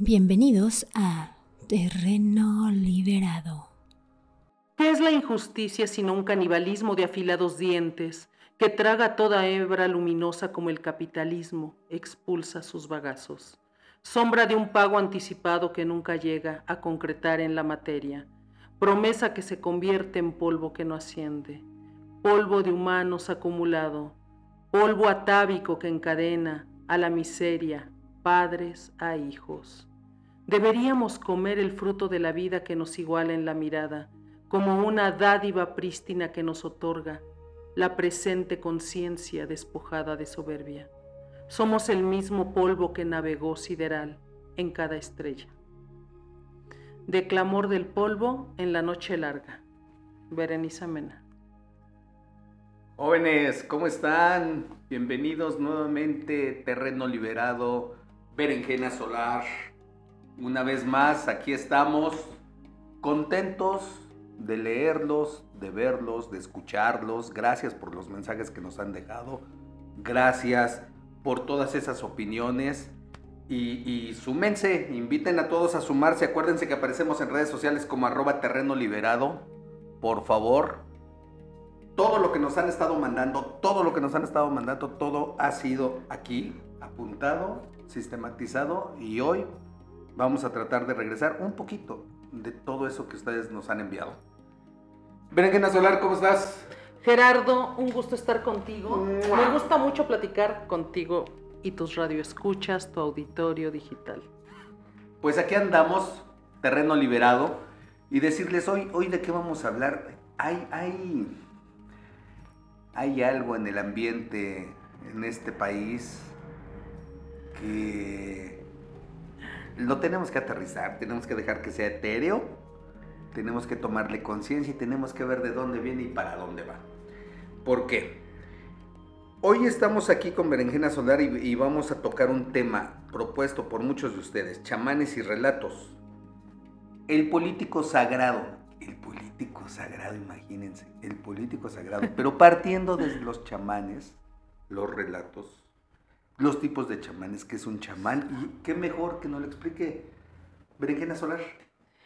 Bienvenidos a Terreno Liberado. ¿Qué es la injusticia sino un canibalismo de afilados dientes que traga toda hebra luminosa como el capitalismo expulsa sus bagazos? Sombra de un pago anticipado que nunca llega a concretar en la materia, promesa que se convierte en polvo que no asciende, polvo de humanos acumulado, polvo atávico que encadena a la miseria, padres a hijos. Deberíamos comer el fruto de la vida que nos iguala en la mirada, como una dádiva prístina que nos otorga la presente conciencia despojada de soberbia. Somos el mismo polvo que navegó sideral en cada estrella. De clamor del polvo en la noche larga. Berenice Mena. Jóvenes, ¿cómo están? Bienvenidos nuevamente, Terreno Liberado, Berenjena Solar. Una vez más, aquí estamos contentos de leerlos, de verlos, de escucharlos. Gracias por los mensajes que nos han dejado. Gracias por todas esas opiniones. Y, y súmense, inviten a todos a sumarse. Acuérdense que aparecemos en redes sociales como arroba terreno liberado. Por favor, todo lo que nos han estado mandando, todo lo que nos han estado mandando, todo ha sido aquí, apuntado, sistematizado y hoy vamos a tratar de regresar un poquito de todo eso que ustedes nos han enviado. Berenjena Solar, ¿cómo estás? Gerardo, un gusto estar contigo. Me gusta mucho platicar contigo y tus radioescuchas, tu auditorio digital. Pues aquí andamos, terreno liberado, y decirles hoy, hoy de qué vamos a hablar. Hay, hay, hay algo en el ambiente en este país que lo tenemos que aterrizar, tenemos que dejar que sea etéreo, tenemos que tomarle conciencia y tenemos que ver de dónde viene y para dónde va. ¿Por qué? Hoy estamos aquí con Berenjena Solar y, y vamos a tocar un tema propuesto por muchos de ustedes, chamanes y relatos. El político sagrado, el político sagrado, imagínense, el político sagrado, pero partiendo desde los chamanes, los relatos, los tipos de chamanes, que es un chamán, y qué mejor que nos lo explique Berenjena Solar.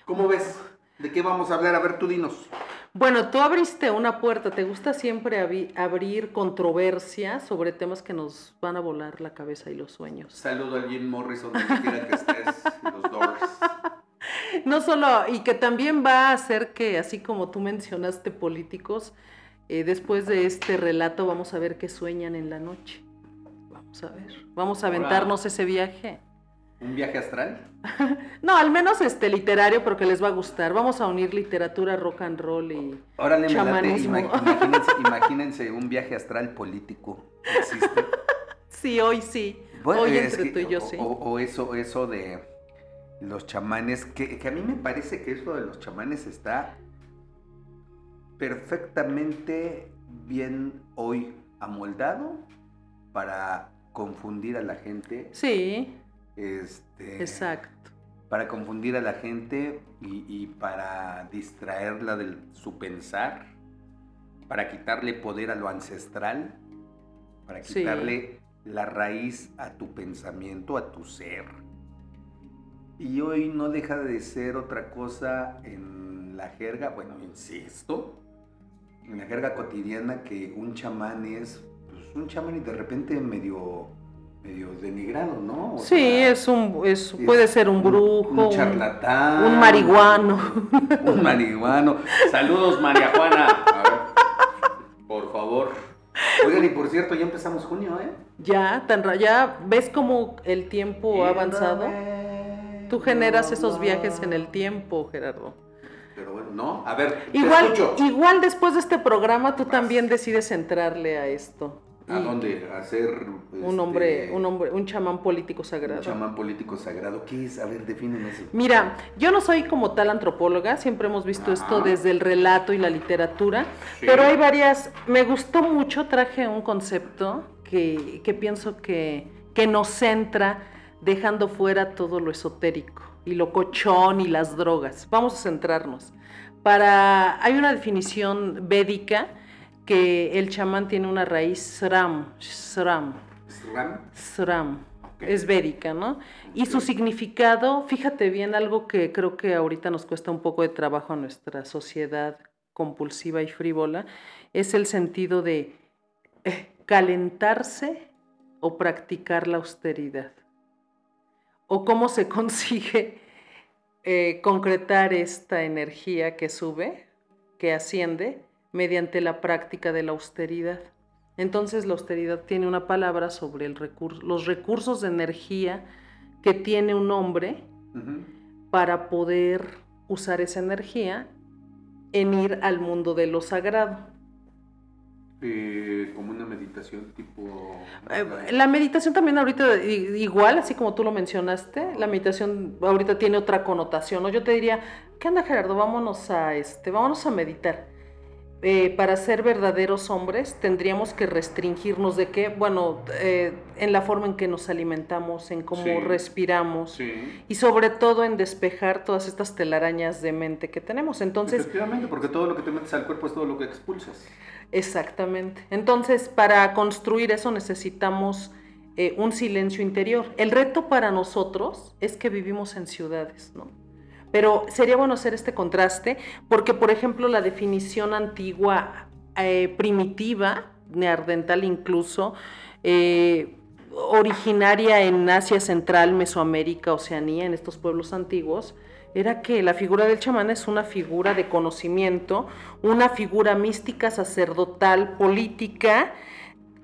¿Cómo ves? ¿De qué vamos a hablar? A ver, tú dinos. Bueno, tú abriste una puerta. ¿Te gusta siempre abrir controversia sobre temas que nos van a volar la cabeza y los sueños? Saludo a Jim Morrison, donde quiera que estés, los Doors. No solo, y que también va a hacer que, así como tú mencionaste políticos, eh, después de este relato vamos a ver qué sueñan en la noche. Vamos a ver, vamos a aventarnos ese viaje. ¿Un viaje astral? No, al menos este literario, porque les va a gustar. Vamos a unir literatura, rock and roll y... Órale, me late. Chamanismo. Ima- Imagínense, imagínense un viaje astral político. ¿Existe? Sí, hoy sí. Bueno, hoy entre que- tú y yo o, sí. o- o eso, eso de los chamanes, que, que a mí me parece que eso de los chamanes está perfectamente bien hoy amoldado para confundir a la gente. Sí, Este, exacto. Para confundir a la gente y, y para distraerla de su pensar, para quitarle poder a lo ancestral, para Sí. quitarle la raíz a tu pensamiento, a tu ser. Y hoy no deja de ser otra cosa en la jerga, bueno, insisto, en la jerga cotidiana que un chamán es un chamán y de repente medio, medio denigrado, ¿no? O Sí, sea, es un, es, puede ser un brujo, un un, charlatán, un marihuano. un marihuano. Saludos, María Juana. A ver, por favor. Oigan, y por cierto, ya empezamos junio, ¿eh? Ya, tan ya ves cómo el tiempo ha avanzado. Tú generas esos viajes en el tiempo, Gerardo. Pero bueno, no. A ver, Igual, te escucho. igual después de este programa tú Vas. también decides entrarle a esto. ¿A dónde? A ser Un hombre, este, un hombre, un chamán político un sagrado. chamán político sagrado. ¿Qué es? A ver, definen eso. Mira, yo no soy como tal antropóloga, siempre hemos visto esto desde el relato y la literatura, Sí. pero hay varias, me gustó mucho, traje un concepto que, que pienso que, que nos centra dejando fuera todo lo esotérico y lo cochón y las drogas. Vamos a centrarnos. Para, hay una definición védica que el chamán tiene una raíz sram, sram, ¿Sram? sram. Es védica, ¿no? Y su significado, fíjate bien, algo que creo que ahorita nos cuesta un poco de trabajo a nuestra sociedad compulsiva y frívola, es el sentido de eh, calentarse o practicar la austeridad. O cómo se consigue eh, concretar esta energía que sube, que asciende, mediante la práctica de la austeridad. Entonces la austeridad tiene una palabra sobre el los recursos de energía que tiene un hombre para poder usar esa energía en ir al mundo de lo sagrado. Eh, como una meditación tipo... Eh, la meditación también ahorita, igual, así como tú lo mencionaste, la meditación ahorita tiene otra connotación, ¿no? Yo te diría, ¿qué anda Gerardo? Vámonos a, este, vámonos a meditar. Eh, para ser verdaderos hombres tendríamos que restringirnos de qué, bueno, eh, en la forma en que nos alimentamos, en cómo respiramos y sobre todo en despejar todas estas telarañas de mente que tenemos. Entonces, Efectivamente, porque todo lo que te metes al cuerpo es todo lo que expulsas. Exactamente. Entonces, para construir eso necesitamos eh, un silencio interior. El reto para nosotros es que vivimos en ciudades, ¿no? Pero sería bueno hacer este contraste porque, por ejemplo, la definición antigua, eh, primitiva, neardental incluso, eh, originaria en Asia Central, Mesoamérica, Oceanía, en estos pueblos antiguos, era que la figura del chamán es una figura de conocimiento, una figura mística, sacerdotal, política,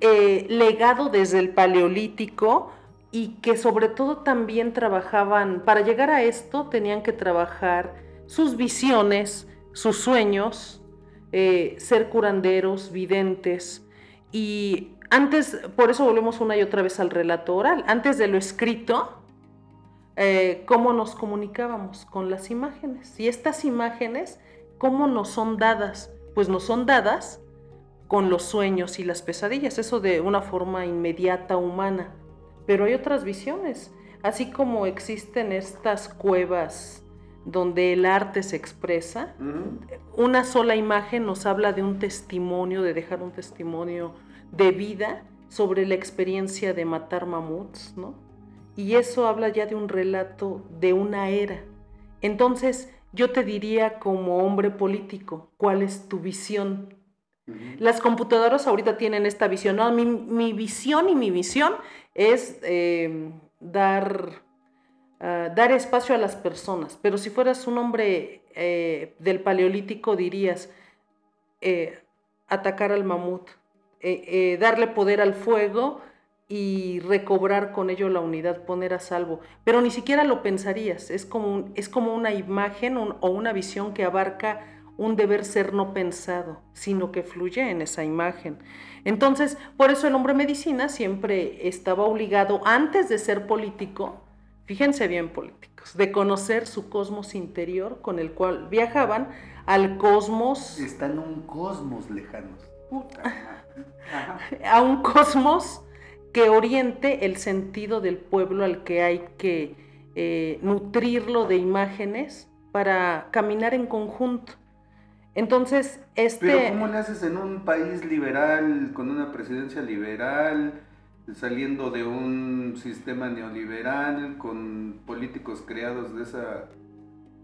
eh, legado desde el paleolítico, y que sobre todo también trabajaban, para llegar a esto tenían que trabajar sus visiones, sus sueños, eh, ser curanderos, videntes y antes, por eso volvemos una y otra vez al relato oral, antes de lo escrito, eh, cómo nos comunicábamos con las imágenes. Y estas imágenes, ¿cómo nos son dadas? Pues nos son dadas con los sueños y las pesadillas, eso de una forma inmediata, humana pero hay otras visiones, así como existen estas cuevas donde el arte se expresa, una sola imagen nos habla de un testimonio, de dejar un testimonio de vida sobre la experiencia de matar mamuts, ¿no? Y eso habla ya de un relato de una era. Entonces, yo te diría como hombre político, ¿cuál es tu visión? Las computadoras ahorita tienen esta visión, ¿no? Mi, mi visión y mi visión es em, dar, ah, dar espacio a las personas. Pero si fueras un hombre eh, del paleolítico dirías eh, atacar al mamut, eh, darle poder al fuego y recobrar con ello la unidad, poner a salvo. Pero ni siquiera lo pensarías, es como, es como una imagen o una visión que abarca un deber ser no pensado, sino que fluye en esa imagen. Entonces, por eso el hombre medicina siempre estaba obligado, antes de ser político, fíjense bien políticos, de conocer su cosmos interior con el cual viajaban al cosmos... Está en un cosmos lejanos. a un cosmos que oriente el sentido del pueblo al que hay que eh, nutrirlo de imágenes para caminar en conjunto. Entonces, este... Pero ¿cómo le haces en un país liberal, con una presidencia liberal, saliendo de un sistema neoliberal, con políticos creados de esa...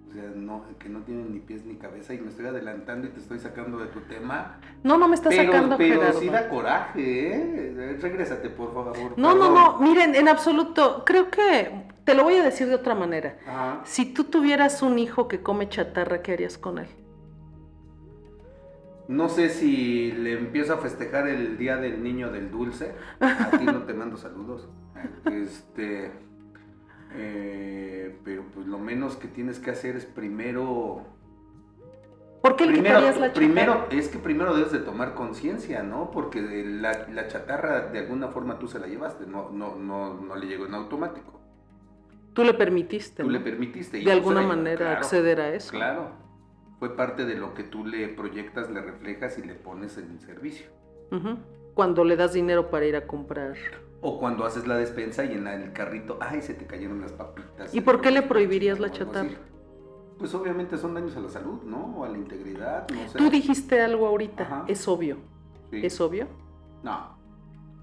O sea, no, que no tienen ni pies ni cabeza y me estoy adelantando y te estoy sacando de tu tema. No, no me estás sacando, Pero Gerardo. sí da coraje, ¿eh? Regrésate, por favor. No, no, no, miren, en absoluto, creo que te lo voy a decir de otra manera. Si tú tuvieras un hijo que come chatarra, ¿qué harías con él? No sé si le empiezo a festejar el día del niño del dulce. A ti no te mando saludos. Este, eh, pero pues lo menos que tienes que hacer es primero. ¿Por qué le primero, quitarías la chatarra? Primero, es que primero debes de tomar conciencia, ¿no? Porque la, la, chatarra de alguna forma tú se la llevaste, no, no, no, no le llegó en automático. Tú le permitiste. Tú le permitiste. de alguna manera acceder a eso. Claro fue parte de lo que tú le proyectas, le reflejas y le pones en servicio. Cuando le das dinero para ir a comprar. O cuando haces la despensa y en el carrito, ay, se te cayeron las papitas. ¿Y por qué le prohibirías la chatarra? Pues obviamente son daños a la salud, ¿no? O a la integridad, no sé. Tú dijiste algo ahorita, es obvio. ¿Es obvio? No.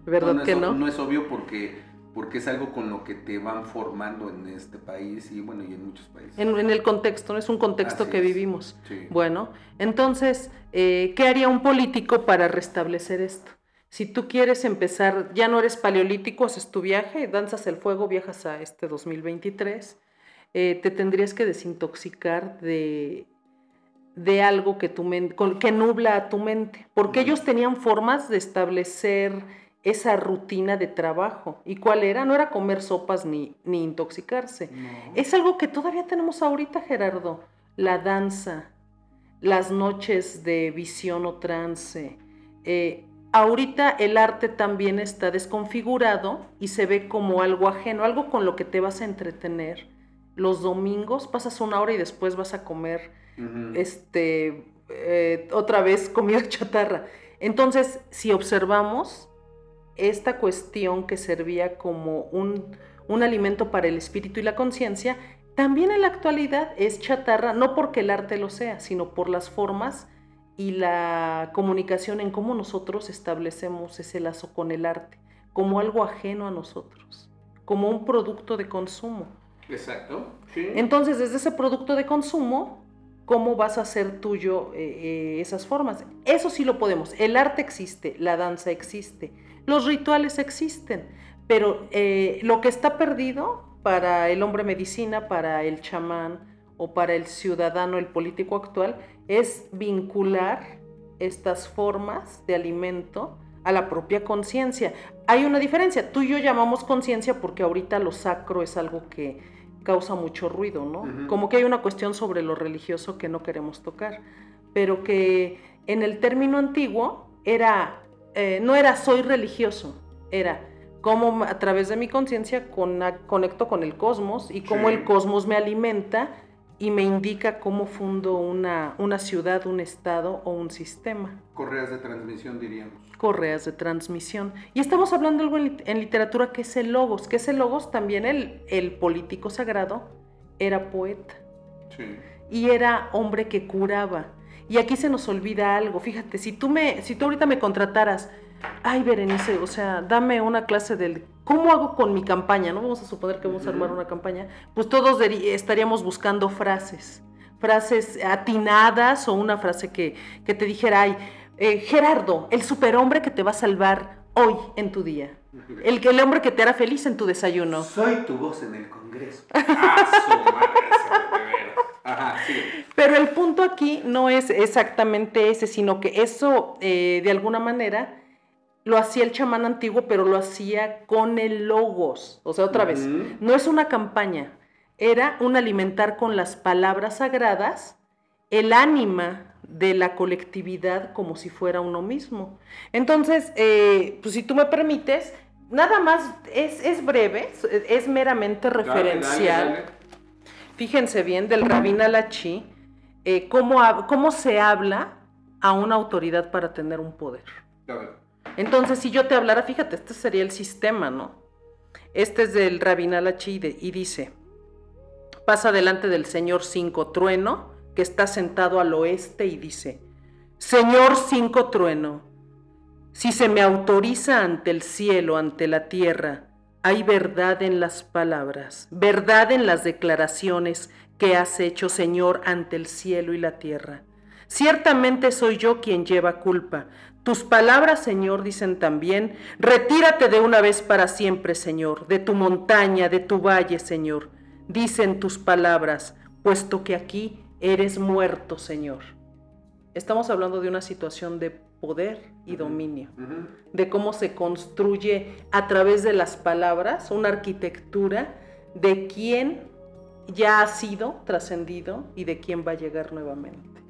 ¿Verdad que no? No es obvio porque porque es algo con lo que te van formando en este país y bueno, y en muchos países. En, en el contexto, ¿no? es un contexto Así que es. vivimos. Sí. Bueno, entonces, eh, ¿qué haría un político para restablecer esto? Si tú quieres empezar, ya no eres paleolítico, haces tu viaje, danzas el fuego, viajas a este 2023, eh, te tendrías que desintoxicar de, de algo que, tu que nubla a tu mente, porque ellos tenían formas de establecer esa rutina de trabajo. ¿Y cuál era? No era comer sopas ni, ni intoxicarse. No. Es algo que todavía tenemos ahorita, Gerardo. La danza, las noches de visión o trance. Eh, ahorita el arte también está desconfigurado y se ve como algo ajeno, algo con lo que te vas a entretener. Los domingos pasas una hora y después vas a comer este, eh, otra vez comida chatarra. Entonces, si observamos esta cuestión que servía como un, un alimento para el espíritu y la conciencia, también en la actualidad es chatarra, no porque el arte lo sea, sino por las formas y la comunicación en cómo nosotros establecemos ese lazo con el arte, como algo ajeno a nosotros, como un producto de consumo. Exacto. Sí. Entonces, desde ese producto de consumo, ¿cómo vas a hacer tuyo eh, eh, esas formas? Eso sí lo podemos. El arte existe, la danza existe, los rituales existen, pero eh, lo que está perdido para el hombre medicina, para el chamán o para el ciudadano, el político actual, es vincular estas formas de alimento a la propia conciencia. Hay una diferencia. Tú y yo llamamos conciencia porque ahorita lo sacro es algo que causa mucho ruido, ¿no? Como que hay una cuestión sobre lo religioso que no queremos tocar, pero que en el término antiguo era, eh, no era soy religioso, era cómo a través de mi conciencia conecto con el cosmos y cómo Sí. el cosmos me alimenta y me indica cómo fundo una, una ciudad, un estado o un sistema Correas de transmisión, diríamos. correas de transmisión. Y estamos hablando algo en literatura que es el logos, que es el logos también el, el político sagrado era poeta Sí. y era hombre que curaba. Y aquí se nos olvida algo, fíjate, si tú me si tú ahorita me contrataras, ay Berenice, o sea, dame una clase del cómo hago con mi campaña, no vamos a suponer que vamos a armar una campaña, pues todos estaríamos buscando frases, frases atinadas o una frase que, que te dijera, ay, eh, Gerardo, el superhombre que te va a salvar hoy en tu día. El, el hombre que te hará feliz en tu desayuno. Soy tu voz en el Congreso. Ah, su madre. Ajá, sí. Pero el punto aquí no es exactamente ese, sino que eso eh, de alguna manera lo hacía el chamán antiguo, pero lo hacía con el logos. O sea, otra vez, no es una campaña, era un alimentar con las palabras sagradas el ánima de la colectividad como si fuera uno mismo. Entonces, eh, pues si tú me permites, nada más es, es breve, es, es meramente Dale, dale, referencial dale. Fíjense bien, del Rabin Alachi, eh, cómo, cómo se habla a una autoridad para tener un poder. Entonces, si yo te hablara, fíjate, este sería el sistema, ¿no? Este es del Rabin Alachi y dice, pasa delante del señor Cinco Trueno, que está sentado al oeste y dice, Señor Cinco Trueno, si se me autoriza ante el cielo, ante la tierra, hay verdad en las palabras, verdad en las declaraciones que has hecho, Señor, ante el cielo y la tierra. Ciertamente soy yo quien lleva culpa. Tus palabras, Señor, dicen también, retírate de una vez para siempre, Señor, de tu montaña, de tu valle, Señor. Dicen tus palabras, puesto que aquí eres muerto, Señor. Estamos hablando de una situación de poder y dominio de cómo se construye a través de las palabras una arquitectura de quién ya ha sido trascendido y de quién va a llegar nuevamente.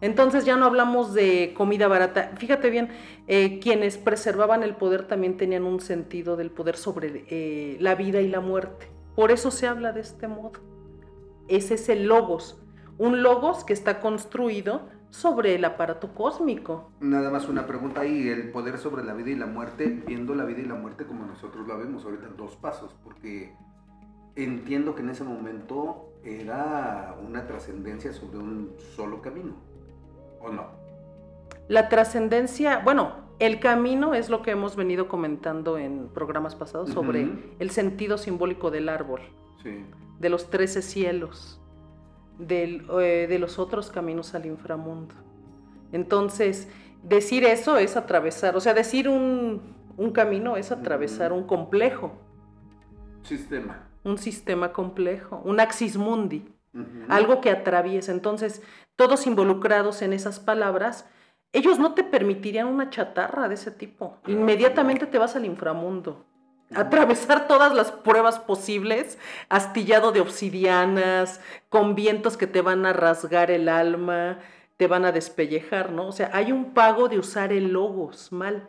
Entonces ya no hablamos de comida barata. Fíjate bien, eh, quienes preservaban el poder también tenían un sentido del poder sobre eh, la vida y la muerte. Por eso se habla de este modo. Ese es el logos. Un logos que está construido sobre el aparato cósmico. Nada más una pregunta ahí, el poder sobre la vida y la muerte, viendo la vida y la muerte como nosotros la vemos ahorita en dos pasos, porque entiendo que en ese momento era una trascendencia sobre un solo camino, ¿o no? La trascendencia, bueno, el camino es lo que hemos venido comentando en programas pasados sobre Ujú. el sentido simbólico del árbol, Sí. de los trece cielos, del, eh, de los otros caminos al inframundo. Entonces, decir eso es atravesar, o sea, decir un, un camino es atravesar un complejo, Sistema. un sistema complejo, un axis mundi. Algo que atraviesa. Entonces, todos involucrados en esas palabras, ellos no te permitirían una chatarra de ese tipo. Inmediatamente te vas al inframundo. Atravesar todas las pruebas posibles, astillado de obsidianas, con vientos que te van a rasgar el alma, te van a despellejar, ¿no? O sea, hay un pago de usar el logos mal.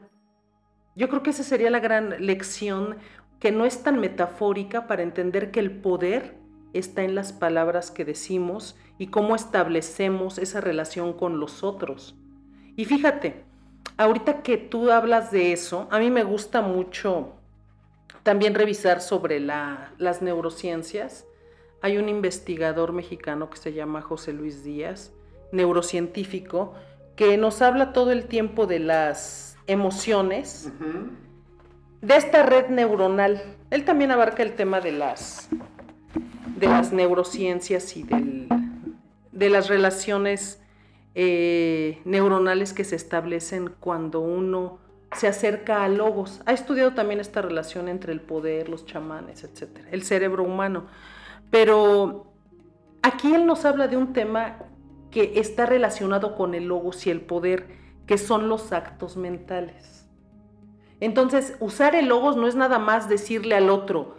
Yo creo que esa sería la gran lección que no es tan metafórica para entender que el poder está en las palabras que decimos y cómo establecemos esa relación con los otros. Y fíjate, ahorita que tú hablas de eso, a mí me gusta mucho también revisar sobre la- las neurociencias. Hay un investigador mexicano que se llama José Luis Díaz, neurocientífico, que nos habla todo el tiempo de las emociones, de esta red neuronal. Él también abarca el tema de las, de las neurociencias y del- de las relaciones eh, neuronales que se establecen cuando uno se acerca a logos. Ha estudiado también esta relación entre el poder, los chamanes, etcétera, el cerebro humano. Pero aquí él nos habla de un tema que está relacionado con el logos y el poder, que son los actos mentales. Entonces, usar el logos no es nada más decirle al otro,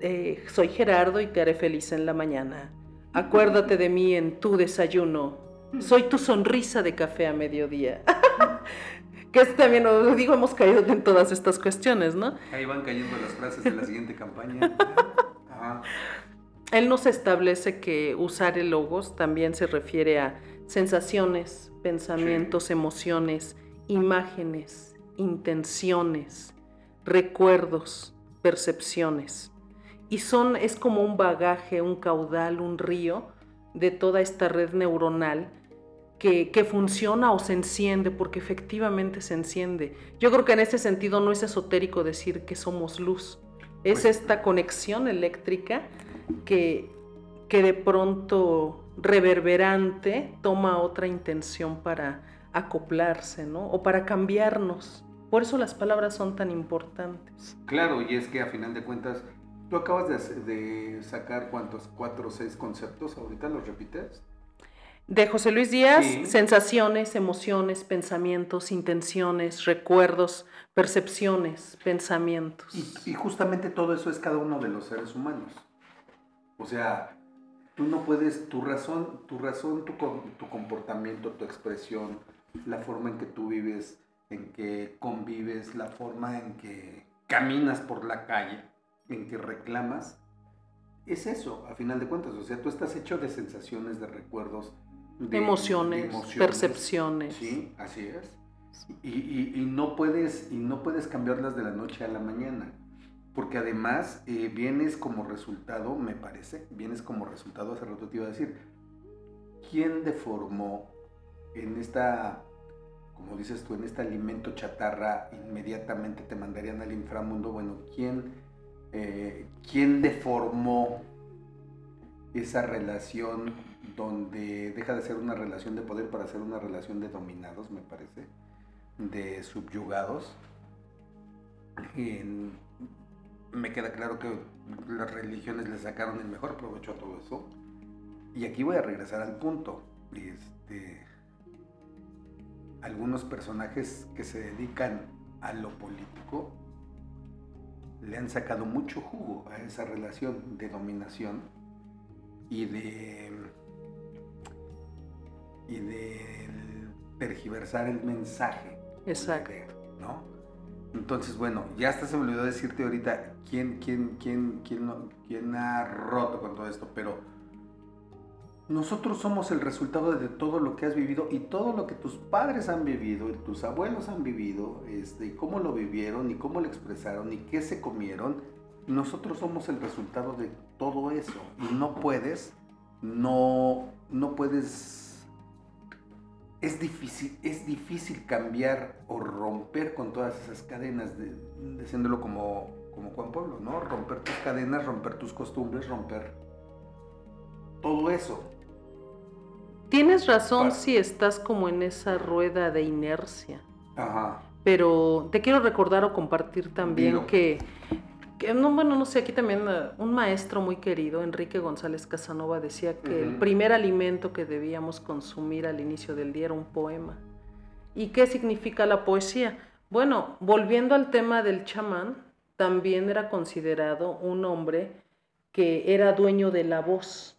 eh, soy Gerardo y te haré feliz en la mañana. Acuérdate de mí en tu desayuno. Soy tu sonrisa de café a mediodía. que es también, lo digo, hemos caído en todas estas cuestiones, ¿no? Ahí van cayendo las frases de la siguiente campaña. Ajá. Él nos establece que usar el logos también se refiere a sensaciones, pensamientos, emociones, imágenes, intenciones, recuerdos, percepciones. Y son, es como un bagaje, un caudal, un río de toda esta red neuronal que, que funciona o se enciende, porque efectivamente se enciende. Yo creo que en ese sentido no es esotérico decir que somos luz. Es Pues- esta conexión eléctrica que, que de pronto reverberante toma otra intención para acoplarse, ¿no? O para cambiarnos. Por eso las palabras son tan importantes. Claro, y es que a final de cuentas, tú acabas de, de sacar cuántos, cuatro o seis conceptos, ahorita los repites. De José Luis Díaz, Sí. sensaciones, emociones, pensamientos, intenciones, recuerdos, percepciones, pensamientos. Y, y justamente todo eso es cada uno de los seres humanos. O sea, tú no puedes, tu razón, tu razón, tu, tu comportamiento, tu expresión, la forma en que tú vives, en que convives, la forma en que caminas por la calle, en que reclamas, es eso, a final de cuentas. O sea, tú estás hecho de sensaciones, de recuerdos, de emociones, de emociones. percepciones. Sí, así es. Y, y- y no puedes, y no puedes cambiarlas de la noche a la mañana. Porque además eh, vienes como resultado, me parece, vienes como resultado, hace rato te iba a decir, ¿quién deformó en esta, como dices tú, en este alimento chatarra, inmediatamente te mandarían al inframundo? Bueno, ¿quién, eh, ¿quién deformó esa relación donde deja de ser una relación de poder para ser una relación de dominados, me parece, de subyugados? Me queda claro que las religiones le sacaron el mejor provecho a todo eso. Y aquí voy a regresar al punto. Este, algunos personajes que se dedican a lo político le han sacado mucho jugo a esa relación de dominación y de y de tergiversar el mensaje. Exacto. ¿no? Entonces, bueno, ya hasta se me olvidó decirte ahorita quién, quién, quién, quién, quién ha roto con todo esto, pero nosotros somos el resultado de todo lo que has vivido y todo lo que tus padres han vivido y tus abuelos han vivido, este, y cómo lo vivieron y cómo lo expresaron y qué se comieron. Nosotros somos el resultado de todo eso y no puedes, no, no puedes es difícil, es difícil cambiar o romper con todas esas cadenas, de, diciéndolo como, como Juan Pablo, ¿no? Romper tus cadenas, romper tus costumbres, romper todo eso. Tienes razón si estás como en esa rueda de inercia. Ajá. Pero te quiero recordar o compartir también que, no, bueno, no sé, aquí también uh, un maestro muy querido, Enrique González Casanova, decía que el primer alimento que debíamos consumir al inicio del día era un poema. ¿Y qué significa la poesía? Bueno, volviendo al tema del chamán, también era considerado un hombre que era dueño de la voz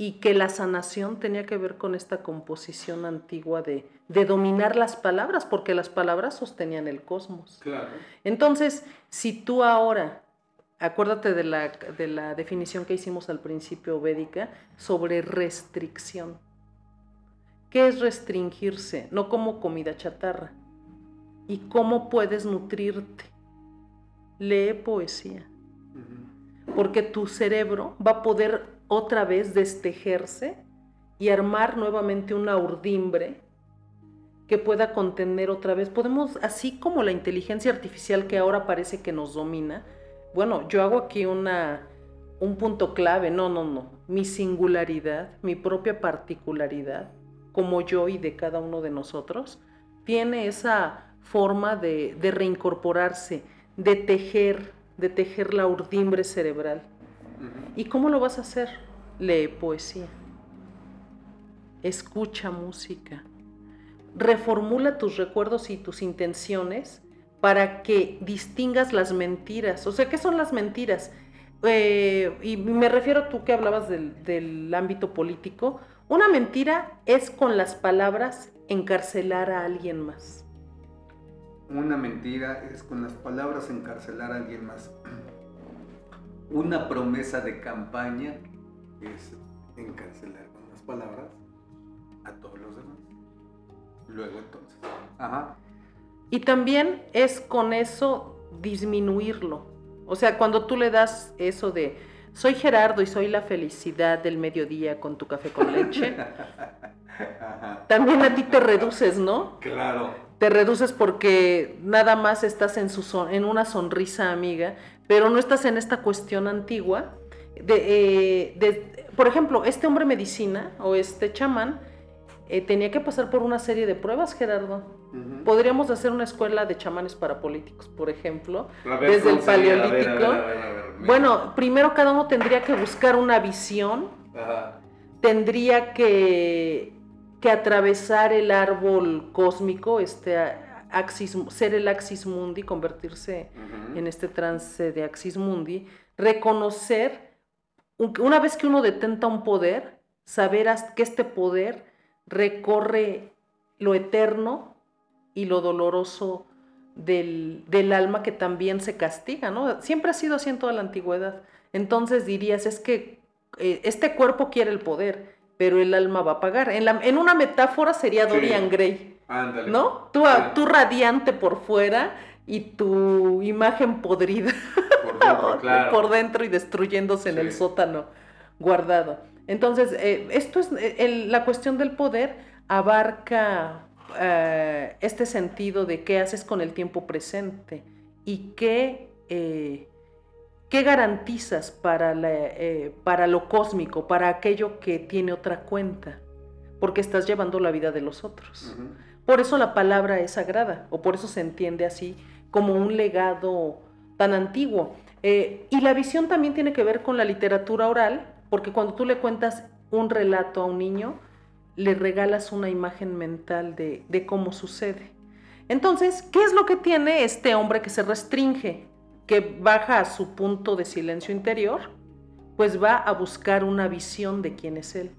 y que la sanación tenía que ver con esta composición antigua de, dominar las palabras, porque las palabras sostenían el cosmos. Claro. Entonces, si tú ahora, acuérdate de la, de la definición que hicimos al principio védica sobre restricción. ¿Qué es restringirse? No como comida chatarra. ¿Y cómo puedes nutrirte? Lee poesía. Porque tu cerebro va a poder otra vez destejerse y armar nuevamente una urdimbre que pueda contener otra vez. Podemos, así como la inteligencia artificial que ahora parece que nos domina, bueno, yo hago aquí una, un punto clave, no, no, no, mi singularidad, mi propia particularidad, como yo y de cada uno de nosotros, tiene esa forma de, de reincorporarse, de tejer, de tejer la urdimbre cerebral. ¿Y cómo lo vas a hacer? Lee poesía. Escucha música. Reformula tus recuerdos y tus intenciones para que distingas las mentiras. O sea, ¿qué son las mentiras? Eh, y me refiero a tú que hablabas del, del ámbito político. Una mentira es con las palabras encarcelar a alguien más. Una mentira es con las palabras encarcelar a alguien más una promesa de campaña es encarcelar con las palabras a todos los demás. Luego entonces. Ajá. Y también es con eso disminuirlo. O sea, cuando tú le das eso de soy Gerardo y soy la felicidad del mediodía con tu café con leche, también a ti te reduces, ¿no? Claro. Te reduces porque nada más estás en, su en una sonrisa amiga, pero no estás en esta cuestión antigua. De, eh, por ejemplo, este hombre medicina o este chamán eh, tenía que pasar por una serie de pruebas, Gerardo. Podríamos hacer una escuela de chamanes para políticos, por ejemplo, desde el paleolítico. bueno, primero cada uno tendría que buscar una visión, tendría que, que atravesar el árbol cósmico, este ser el axis mundi, convertirse en este trance de axis mundi, reconocer, una vez que uno detenta un poder, saber que este poder recorre lo eterno y lo doloroso del, alma que también se castiga, ¿no? Siempre ha sido así en toda la antigüedad. Entonces dirías, es que eh, este cuerpo quiere el poder, pero el alma va a pagar. En, en una metáfora sería Dorian Gray. ¿No? Tú, tú radiante por fuera y tu imagen podrida por dentro, y destruyéndose en el sótano guardado. Entonces, eh, esto es eh, la cuestión del poder abarca eh, este sentido de qué haces con el tiempo presente y qué, qué garantizas para, la, para lo cósmico, para aquello que tiene otra cuenta, porque estás llevando la vida de los otros. Por eso la palabra es sagrada, o por eso se entiende así como un legado tan antiguo. Eh, y la visión también tiene que ver con la literatura oral, porque cuando tú le cuentas un relato a un niño, le regalas una imagen mental de, de cómo sucede. Entonces, ¿qué es lo que tiene este hombre que se restringe, que baja a su punto de silencio interior? Pues va a buscar una visión de quién es él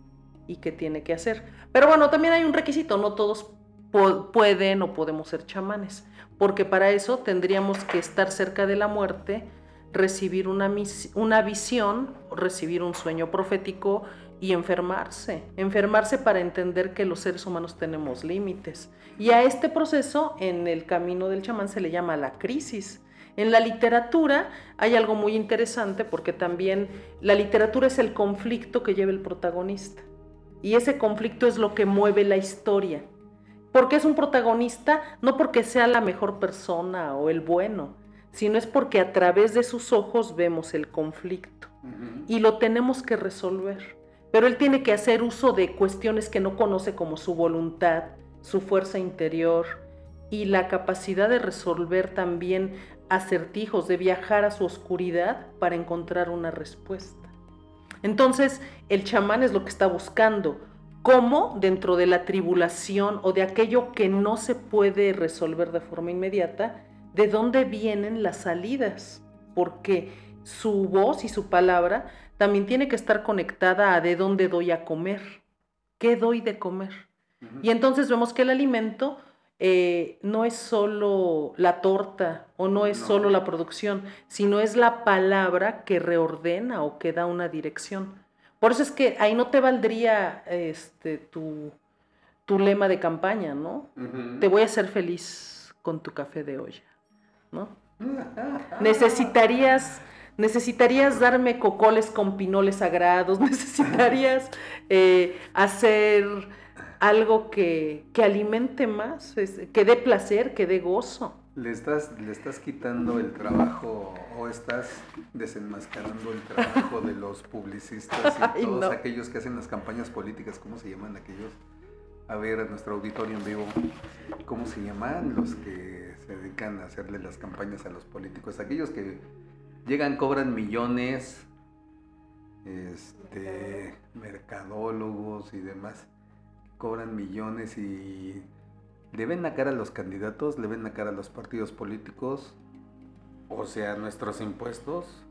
y qué tiene que hacer. Pero bueno, también hay un requisito, no todos pueden o podemos ser chamanes, porque para eso tendríamos que estar cerca de la muerte, recibir una, una visión, recibir un sueño profético y enfermarse, enfermarse para entender que los seres humanos tenemos límites. Y a este proceso en el camino del chamán se le llama la crisis. En la literatura hay algo muy interesante porque también la literatura es el conflicto que lleva el protagonista. Y ese conflicto es lo que mueve la historia. Porque es un protagonista? No porque sea la mejor persona o el bueno, sino es porque a través de sus ojos vemos el conflicto y lo tenemos que resolver. Pero él tiene que hacer uso de cuestiones que no conoce como su voluntad, su fuerza interior y la capacidad de resolver también acertijos, de viajar a su oscuridad para encontrar una respuesta. Entonces, el chamán es lo que está buscando, cómo dentro de la tribulación o de aquello que no se puede resolver de forma inmediata, de dónde vienen las salidas, porque su voz y su palabra también tiene que estar conectada a de dónde doy a comer, qué doy de comer. Y entonces vemos que el alimento eh, no es solo la torta o no es solo la producción, sino es la palabra que reordena o que da una dirección. Por eso es que ahí no te valdría este, tu, tu lema de campaña, ¿no? Te voy a hacer feliz con tu café de olla, ¿no? necesitarías, necesitarías darme cocoles con pinoles sagrados, necesitarías eh, hacer algo que, alimente más, que dé placer, que dé gozo. Le estás, le estás quitando el trabajo o estás desenmascarando el trabajo de los publicistas y todos aquellos que hacen las campañas políticas, ¿cómo se llaman aquellos? A ver, a nuestro auditorio en vivo, ¿cómo se llaman los que se dedican a hacerle las campañas a los políticos? Aquellos que llegan, cobran millones, este, mercadólogos y demás cobran millones y le ven la cara a los candidatos, le ven la cara a los partidos políticos, o sea, nuestros impuestos.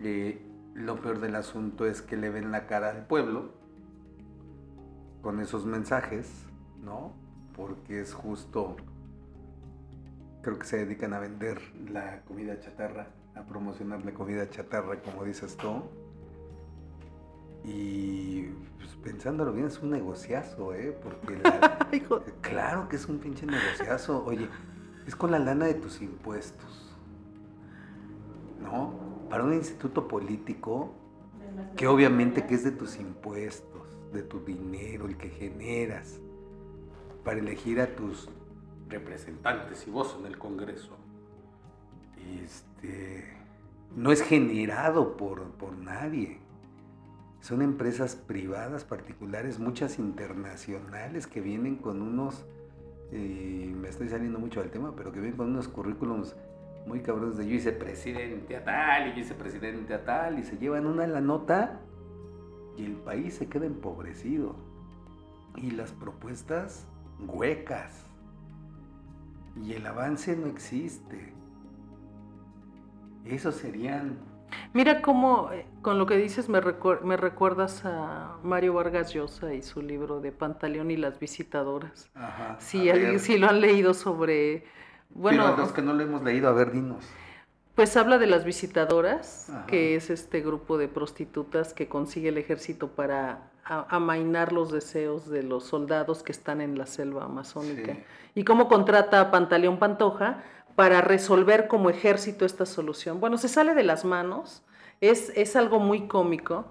Y lo peor del asunto es que le ven la cara al pueblo con esos mensajes, ¿no? Porque es justo, creo que se dedican a vender la comida chatarra, a promocionar la comida chatarra, como dices tú y pues, pensándolo bien, es un negociazo, ¿eh? Porque claro que es un pinche negociazo. Oye, es con la lana de tus impuestos. ¿No? Para un instituto político, que obviamente que es de tus impuestos, de tu dinero, el que generas, para elegir a tus representantes y vos en el Congreso. Este, no es generado por, por nadie son empresas privadas, particulares, muchas internacionales que vienen con unos, eh, me estoy saliendo mucho del tema, pero que vienen con unos currículums muy cabrones de yo hice presidente a tal y yo hice presidente a tal y se llevan una la nota y el país se queda empobrecido. Y las propuestas huecas. Y el avance no existe. Esos serían Mira cómo eh, con lo que dices me, me recuerdas a Mario Vargas Llosa y su libro de Pantaleón y las visitadoras. Ajá, si, si lo han leído sobre... Bueno, los que no lo hemos leído, a ver, dinos. Pues habla de las visitadoras, que es este grupo de prostitutas que consigue el ejército para amainar los deseos de los soldados que están en la selva amazónica. Y cómo contrata a Pantaleón Pantoja para resolver como ejército esta solución. Bueno, se sale de las manos, es, es algo muy cómico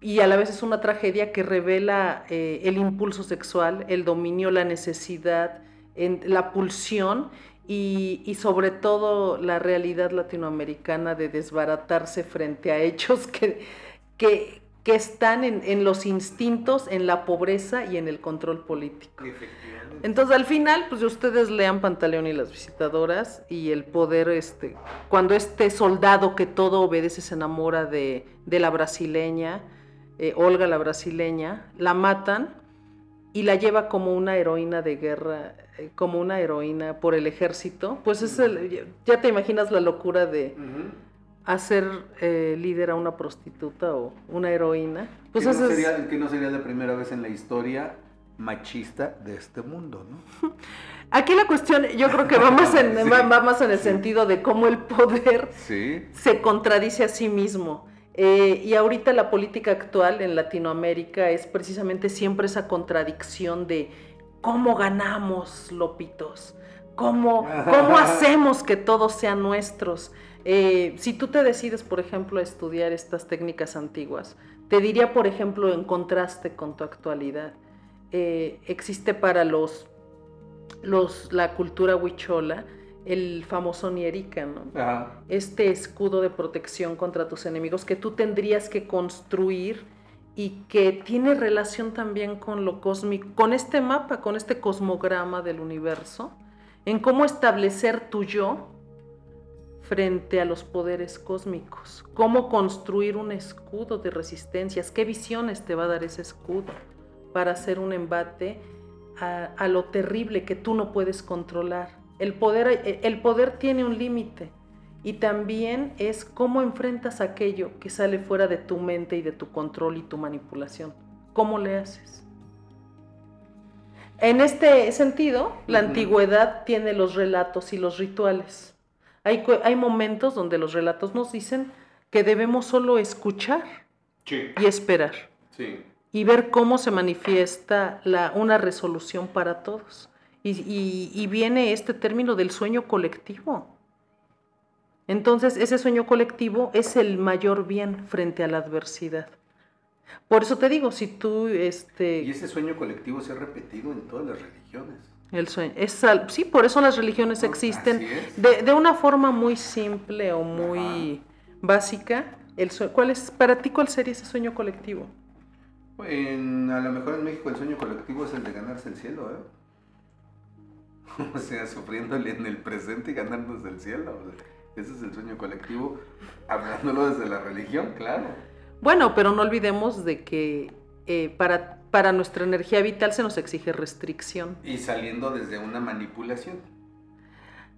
y a la vez es una tragedia que revela eh, el impulso sexual, el dominio, la necesidad, la pulsión y, sobre todo la realidad latinoamericana de desbaratarse frente a hechos que, que, que están en, en, los instintos, en la pobreza y en el control político. Entonces al final, pues ustedes lean Pantaleón y las visitadoras y el poder, este, cuando este soldado que todo obedece se enamora de, la brasileña, eh, Olga la brasileña, la matan y la lleva como una heroína de guerra, eh, como una heroína por el ejército, pues es el, ya te imaginas la locura de hacer eh, líder a una prostituta o una heroína. Pues que, no sería, que no sería la primera vez en la historia machista de este mundo, ¿no? Aquí la cuestión, yo creo que va más en, en el sentido de cómo el poder se contradice a sí mismo. Eh, y ahorita la política actual en Latinoamérica es precisamente siempre esa contradicción de cómo ganamos, lopitos, cómo, cómo hacemos que todos sean nuestros. Eh, si tú te decides, por ejemplo, a estudiar estas técnicas antiguas, te diría, por ejemplo, en contraste con tu actualidad, eh, existe para los, los, la cultura huichola el famoso Nierica, ¿no? Este escudo de protección contra tus enemigos que tú tendrías que construir y que tiene relación también con lo cósmico, con este mapa, con este cosmograma del universo, en cómo establecer tu yo frente a los poderes cósmicos, cómo construir un escudo de resistencias, qué visiones te va a dar ese escudo para hacer un embate a, a lo terrible que tú no puedes controlar. El poder, el poder tiene un límite y también es cómo enfrentas aquello que sale fuera de tu mente y de tu control y tu manipulación. ¿Cómo le haces? En este sentido, la antigüedad tiene los relatos y los rituales. Hay, hay, momentos donde los relatos nos dicen que debemos solo escuchar y esperar. Y ver cómo se manifiesta la, una resolución para todos. y viene este término del sueño colectivo. Entonces, ese sueño colectivo es el mayor bien frente a la adversidad. Por eso te digo, si tú... Este, y ese sueño colectivo se ha repetido en todas las religiones. El sueño, es, sí, por eso las religiones existen de, de, una forma muy simple o muy básica. El ¿cuál es, para ti, ¿cuál sería ese sueño colectivo? En, a lo mejor en México el sueño colectivo es el de ganarse el cielo, ¿eh? O sea, sufriéndole en el presente y ganándose el cielo. Ese es el sueño colectivo, hablándolo desde la religión, claro. Bueno, pero no olvidemos de que eh, para, para nuestra energía vital se nos exige restricción. Y saliendo desde una manipulación.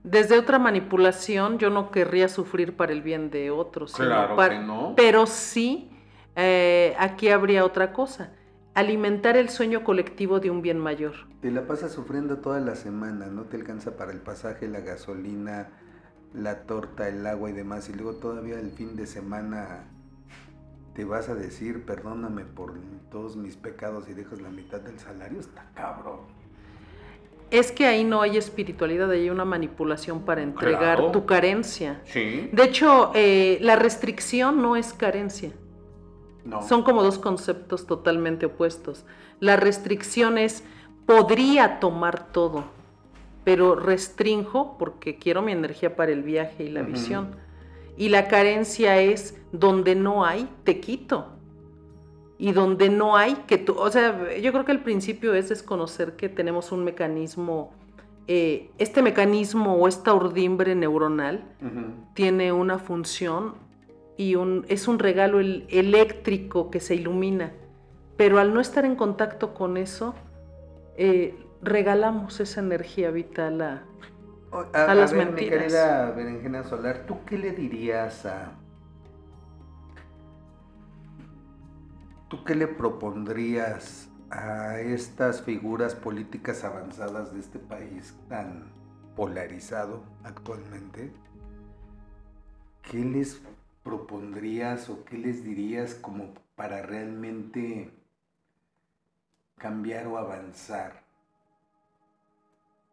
Desde otra manipulación, yo no querría sufrir para el bien de otros. Claro que no. Pero sí, eh, aquí habría otra cosa. Alimentar el sueño colectivo de un bien mayor. Te la pasas sufriendo toda la semana, no te alcanza para el pasaje, la gasolina, la torta, el agua y demás, y luego todavía el fin de semana te vas a decir, perdóname por todos mis pecados y dejas la mitad del salario, está cabrón. Es que ahí no hay espiritualidad, ahí hay una manipulación para entregar tu carencia. Sí. De hecho, eh, la restricción no es carencia. No. Son como dos conceptos totalmente opuestos. La restricción es podría tomar todo pero restrinjo porque quiero mi energía para el viaje y la visión. Y la carencia es donde no hay, te quito. Y donde no hay, que tú, o sea, yo creo que el principio es desconocer que tenemos un mecanismo, eh, este mecanismo o esta urdimbre neuronal tiene una función y un, es un regalo eléctrico que se ilumina. Pero al no estar en contacto con eso, eh, regalamos esa energía vital a, a, las mentiras. Mi querida Berenjena Solar, ¿tú qué le dirías a... ¿Tú qué le propondrías a estas figuras políticas avanzadas de este país tan polarizado actualmente? ¿Qué les propondrías o qué les dirías como para realmente cambiar o avanzar?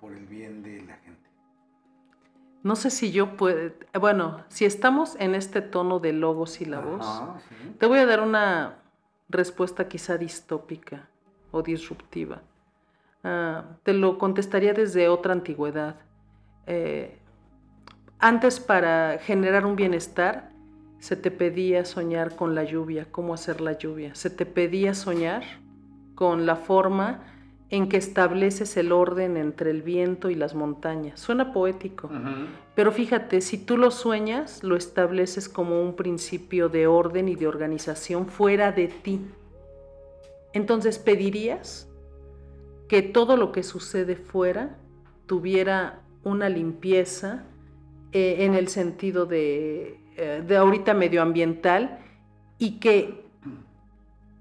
por el bien de la gente. No sé si yo puedo, bueno, si estamos en este tono de logos y la voz, te voy a dar una respuesta quizá distópica o disruptiva. Ah, te lo contestaría desde otra antigüedad. Eh, antes para generar un bienestar, se te pedía soñar con la lluvia, cómo hacer la lluvia. Se te pedía soñar con la forma en que estableces el orden entre el viento y las montañas. Suena poético, pero fíjate, si tú lo sueñas, lo estableces como un principio de orden y de organización fuera de ti. Entonces pedirías que todo lo que sucede fuera tuviera una limpieza eh, en el sentido de, eh, de ahorita medioambiental y que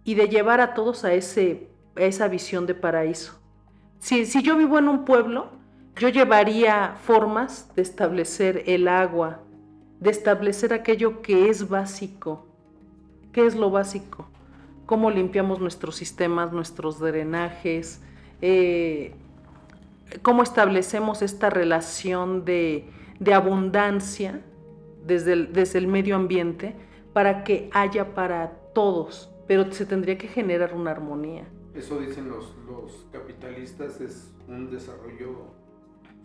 y de llevar a todos a ese esa visión de paraíso. Si, yo vivo en un pueblo, yo llevaría formas de establecer el agua, de establecer aquello que es básico. ¿Qué es lo básico? Cómo limpiamos nuestros sistemas, nuestros drenajes, eh, cómo establecemos esta relación de, abundancia desde el medio ambiente para que haya para todos, pero se tendría que generar una armonía. Eso dicen los, los capitalistas, es un desarrollo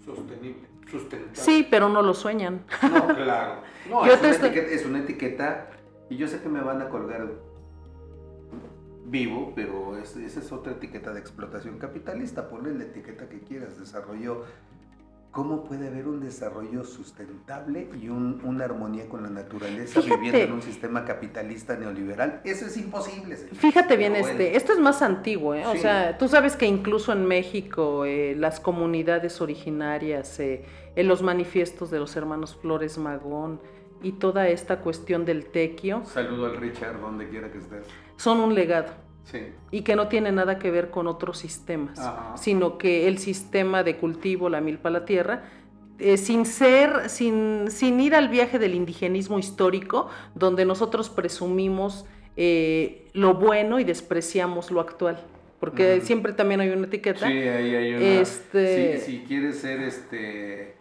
sostenible, sustentable. Sí, pero no lo sueñan. No, claro. No, Yo es, una estoy- etiqueta, es una etiqueta y yo sé que me van a colgar vivo, pero es- esa es otra etiqueta de explotación capitalista. Ponle la etiqueta que quieras, desarrollo. ¿Cómo puede haber un desarrollo sustentable y un- una armonía con la naturaleza Fíjate. viviendo en un sistema capitalista neoliberal? Eso es imposible. señor. Fíjate bien, Pero este, esto es más antiguo, ¿eh? O Sí. sea, tú sabes que incluso en México eh, las comunidades originarias, eh, en los manifiestos de los hermanos Flores Magón y toda esta cuestión del tequio Saludo al Richard, donde quiera que estés. son un legado. Sí. y que no tiene nada que ver con otros sistemas, Ajá. sino que el sistema de cultivo, la milpa la tierra, eh, sin ser, sin, sin ir al viaje del indigenismo histórico, donde nosotros presumimos eh, lo bueno y despreciamos lo actual, porque siempre también hay una etiqueta. Sí, ahí hay una. Este- Si, si quieres ser este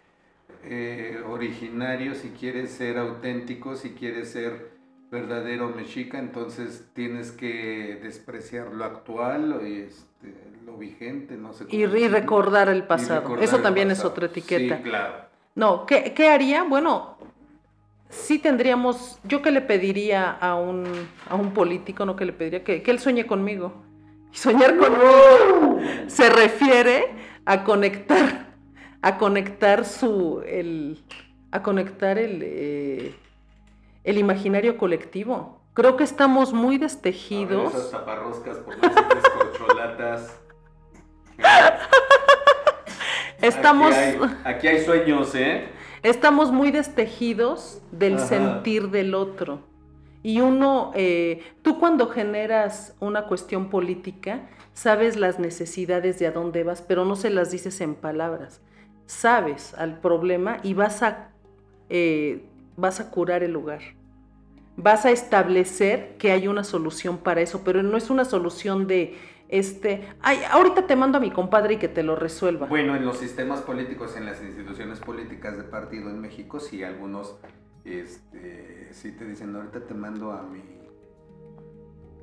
eh, originario, si quieres ser auténtico, si quieres ser verdadero mexica, entonces tienes que despreciar lo actual, este, lo vigente, no sé Y, cómo y recordar el Y pasado. recordar Eso el también es otra etiqueta. Sí, claro. No, ¿qué, qué haría? Bueno, sí tendríamos, yo que le pediría a un, a un político, no que le pediría, que, que él sueñe conmigo. Y soñar conmigo se refiere a conectar, a conectar su, el, a conectar el, eh, el imaginario colectivo. Creo que estamos muy ver, destejidos. esas taparroscas por corcholatas. Estamos, Aquí hay, aquí hay sueños, ¿eh? estamos muy destejidos del Ajá. sentir del otro. Y uno, eh, tú cuando generas una cuestión política, sabes las necesidades de a dónde vas, pero no se las dices en palabras. Sabes al problema y vas a, eh, vas a curar el lugar. Vas a establecer que hay una solución para eso, pero no es una solución de, este, ay, ahorita te mando a mi compadre y que te lo resuelva. Bueno, en los sistemas políticos, en las instituciones políticas de partido en México, sí, algunos, este, sí te dicen, ahorita te mando a mi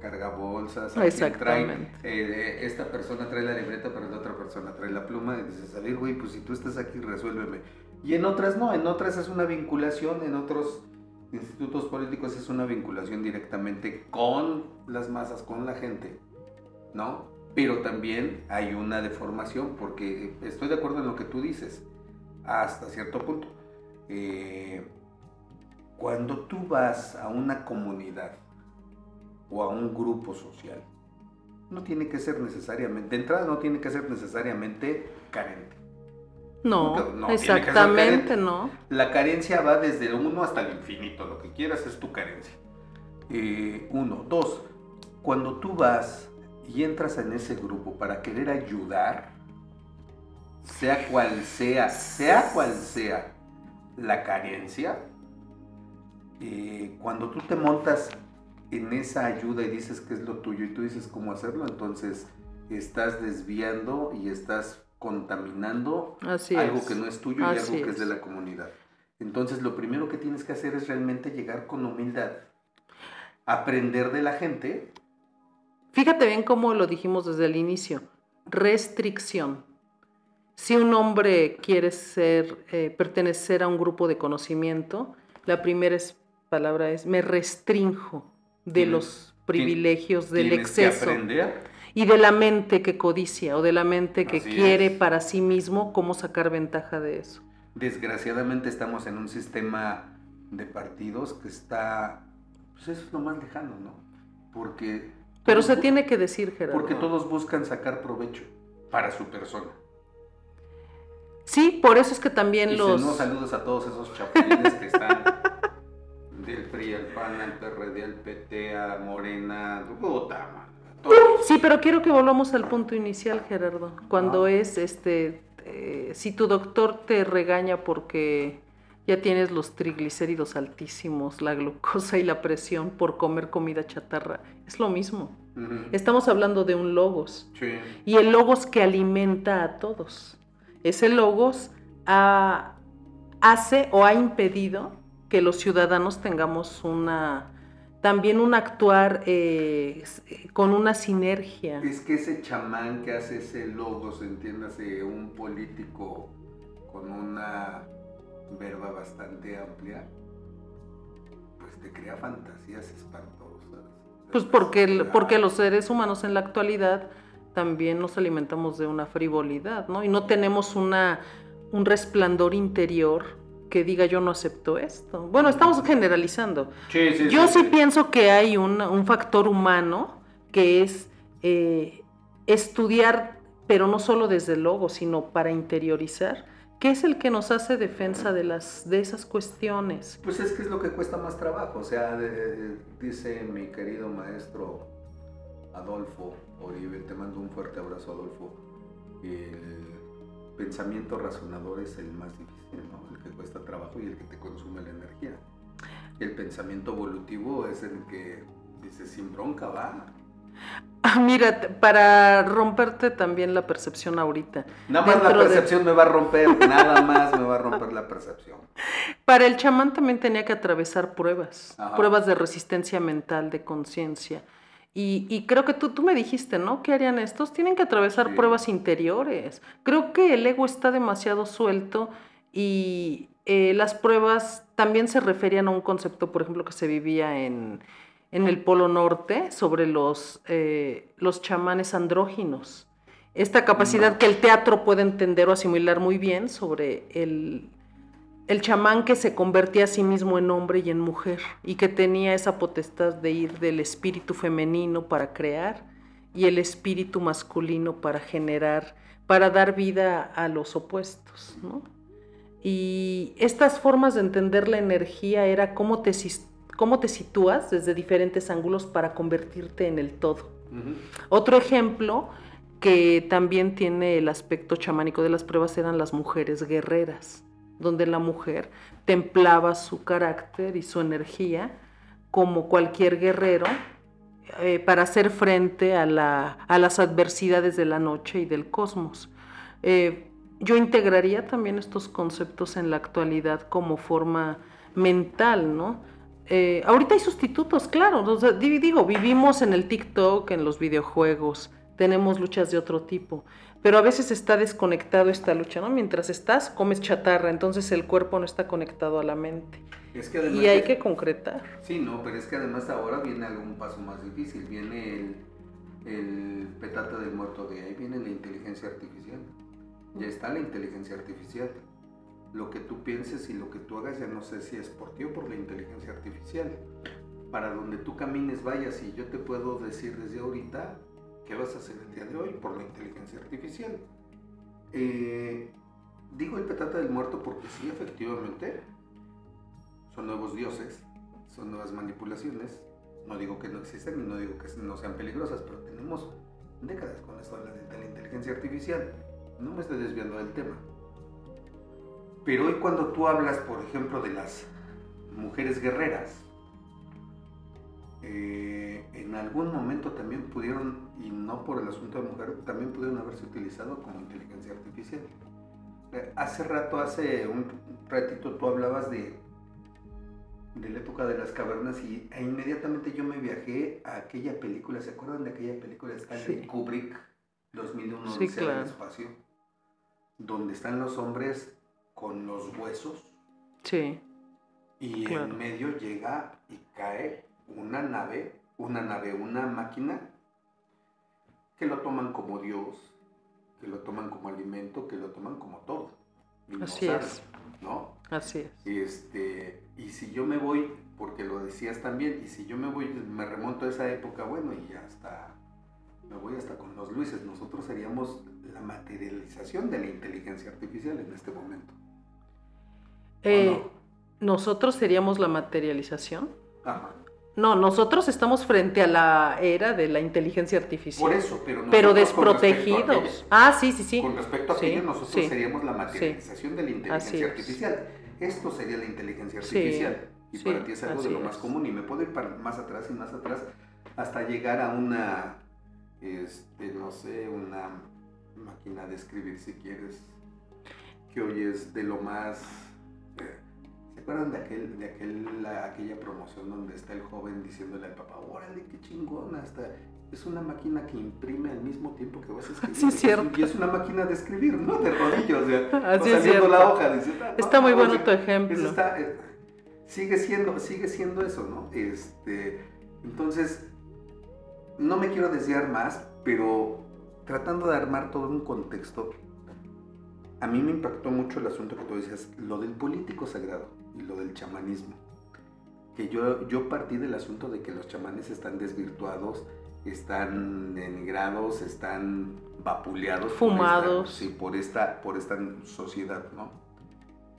cargabolsas, a quien trae, Exactamente. eh, esta persona trae la libreta, pero la otra persona trae la pluma, y dices, a ver, güey, pues si tú estás aquí, resuélveme. Y en otras no, en otras es una vinculación, en otros institutos políticos es una vinculación directamente con las masas, con la gente. ¿no? Pero también hay una deformación, porque estoy de acuerdo en lo que tú dices, hasta cierto punto. Eh, cuando tú vas a una comunidad o a un grupo social, no tiene que ser necesariamente, de entrada no tiene que ser necesariamente carente. No, No, exactamente, no. La carencia va desde el uno hasta el infinito, lo que quieras es tu carencia. Eh, uno, dos, cuando tú vas y entras en ese grupo para querer ayudar, sea cual sea, sea cual sea la carencia, eh, cuando tú te montas en esa ayuda y dices que es lo tuyo y tú dices cómo hacerlo, entonces estás desviando y estás contaminando Así algo es. que no es tuyo y algo que es de la comunidad. Entonces lo primero que tienes que hacer es realmente llegar con humildad, aprender de la gente. Fíjate bien cómo lo dijimos desde el inicio. Restricción. Si un hombre quiere ser, eh, pertenecer a un grupo de conocimiento, la primera es- palabra es me restrinjo de los privilegios del tienes que exceso aprender. Y de la mente que codicia o de la mente que Así quiere es. para sí mismo cómo sacar ventaja de eso. Desgraciadamente estamos en un sistema de partidos que está, pues eso es lo más lejano, ¿no? Porque... Pero se tiene que decir, Gerardo. Porque todos buscan sacar provecho para su persona. Sí, por eso es que también Y los... no, saludos a todos esos chapulines que están del PRI, al PAN, al PRD, al PT, a Morena, todos. Sí, pero quiero que volvamos al punto inicial, Gerardo. Cuando Ah. es, este, eh, si tu doctor te regaña porque ya tienes los triglicéridos altísimos, la glucosa y la presión por comer comida chatarra, es lo mismo. Estamos hablando de un logos. Sí. Y el logos que alimenta a todos. Ese logos ha- hace o ha impedido que los ciudadanos tengamos una también un actuar eh, con una sinergia. Es que ese chamán que hace ese logo, se entiéndase, un político con una verba bastante amplia, pues te crea fantasías espantosas. Pues porque, porque los seres humanos en la actualidad también nos alimentamos de una frivolidad, ¿no? Y no tenemos una, un resplandor interior que diga yo no acepto esto. Bueno, estamos generalizando. yo sí, pienso que hay un, factor humano que es eh, estudiar, pero no solo desde el logo, sino para interiorizar, que es el que nos hace defensa de, las, de esas cuestiones. Pues es que es lo que cuesta más trabajo. O sea, dice mi querido maestro Adolfo Oribe, te mando un fuerte abrazo Adolfo. El pensamiento razonador es el más difícil, ¿no? el que cuesta trabajo y el que te consume la energía. El pensamiento evolutivo es el que dice sin bronca, va. Ah, mira, para romperte también la percepción ahorita. Nada más la percepción me va a romper, nada más me va a romper la percepción. Para el chamán también tenía que atravesar pruebas, pruebas de resistencia mental, de conciencia y, creo que tú, tú me dijiste, ¿no? ¿Qué harían estos? Tienen que atravesar pruebas interiores. Creo que el ego está demasiado suelto y eh, las pruebas también se referían a un concepto, por ejemplo, que se vivía en, el Polo Norte sobre los, eh, los chamanes andróginos. Esta capacidad que el teatro puede entender o asimilar muy bien sobre el, el chamán que se convertía a sí mismo en hombre y en mujer y que tenía esa potestad de ir del espíritu femenino para crear y el espíritu masculino para generar, para dar vida a los opuestos. Y estas formas de entender la energía era cómo te, cómo te sitúas desde diferentes ángulos para convertirte en el todo. Otro ejemplo que también tiene el aspecto chamánico de las pruebas eran las mujeres guerreras donde la mujer templaba su carácter y su energía como cualquier guerrero eh, para hacer frente a, las adversidades de la noche y del cosmos. Eh, yo integraría también estos conceptos en la actualidad como forma mental, ¿no? Eh, ahorita hay sustitutos, claro, digo, vivimos en el TikTok, en los videojuegos, tenemos luchas de otro tipo, pero a veces está desconectado esta lucha, ¿no? Mientras estás, comes chatarra, entonces el cuerpo no está conectado a la mente. y hay que concretar. Sí, no, pero es que además ahora viene algún paso más difícil, viene el, el petate del muerto de ahí, viene la inteligencia artificial. Ya está la inteligencia artificial. Lo que tú pienses y lo que tú hagas ya no sé si es por ti o por la inteligencia artificial. Para donde tú camines, vayas y yo te puedo decir desde ahorita ¿Qué vas a hacer el día de hoy por la inteligencia artificial? Eh, digo el petate del muerto porque sí, efectivamente, son nuevos dioses, son nuevas manipulaciones. No digo que no existen y no digo que no sean peligrosas, pero tenemos décadas con esto de la inteligencia artificial. No me estoy desviando del tema. Pero hoy cuando tú hablas, por ejemplo, de las mujeres guerreras, eh, en algún momento también pudieron, y no por el asunto de mujer, también pudieron haberse utilizado como inteligencia artificial. Eh, hace rato, hace un ratito tú hablabas de, de la época de las cavernas y e inmediatamente yo me viajé a aquella película, ¿se acuerdan de aquella película de Stanley Kubrick, 2001, sí, claro. espacio? Donde están los hombres con los huesos. Sí. Y en medio llega y cae una nave, una nave, una máquina que lo toman como Dios, que lo toman como alimento, que lo toman como todo. Así es. ¿No? Así es. Este, y si yo me voy, porque lo decías también, y si yo me voy, me remonto a esa época, bueno, y hasta, me voy hasta con los Luises, nosotros seríamos la materialización de la inteligencia artificial en este momento. Eh, ¿Nosotros seríamos la materialización? Ajá. No, nosotros estamos frente a la era de la inteligencia artificial. Por eso, pero, pero desprotegidos. ah, sí, sí, sí. Con respecto a aquello, nosotros seríamos la materialización de la inteligencia artificial. Esto sería la inteligencia artificial. y para ti es algo de lo más común. Y me puedo ir más atrás y más atrás hasta llegar a una, este, no sé, una máquina de escribir si quieres, que hoy es de lo más... Eh, ¿Se acuerdan de, aquel, de aquel, la- aquella promoción donde está el joven diciéndole al papá, órale, qué chingón, hasta es una máquina que imprime al mismo tiempo que vas a escribir? Sí, es cierto. Y es una máquina de escribir, ¿no? De rodillos, o sea, Así es cierto. la hoja. dices, "Ah, no, Está muy no, bueno tu ejemplo. está, eh, sigue, siendo, sigue siendo eso, ¿no? Este, entonces, no me quiero desviar más, pero tratando de armar todo un contexto, a mí me impactó mucho el asunto que tú decías, lo del político sagrado y lo del chamanismo. Que yo, yo partí del asunto de que los chamanes están desvirtuados, están denigrados, están vapuleados. por esta- Fumados. sí, por esta, por esta sociedad, ¿no?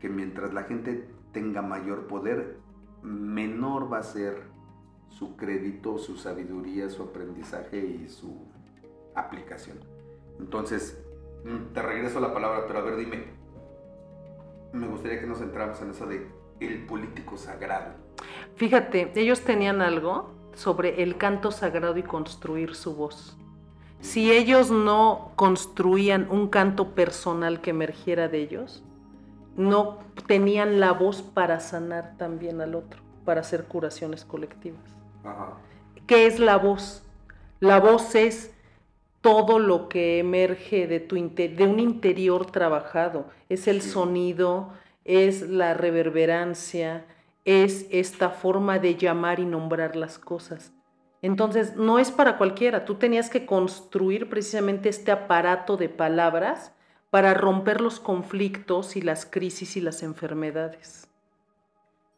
Que mientras la gente tenga mayor poder, menor va a ser su crédito, su sabiduría, su aprendizaje y su aplicación. Entonces, mm, te regreso la palabra, pero a ver, dime. Me gustaría que nos centramos en eso de el político sagrado. Fíjate, ellos tenían algo sobre el canto sagrado y construir su voz. Si ellos no construían un canto personal que emergiera de ellos, no tenían la voz para sanar también al otro, para hacer curaciones colectivas. Ajá. ¿Qué es la voz? La voz es todo lo que emerge de, tu de un interior trabajado. Es el Sí. sonido, es la reverberancia, es esta forma de llamar y nombrar las cosas. Entonces, no es para cualquiera. Tú tenías que construir precisamente este aparato de palabras para romper los conflictos y las crisis y las enfermedades.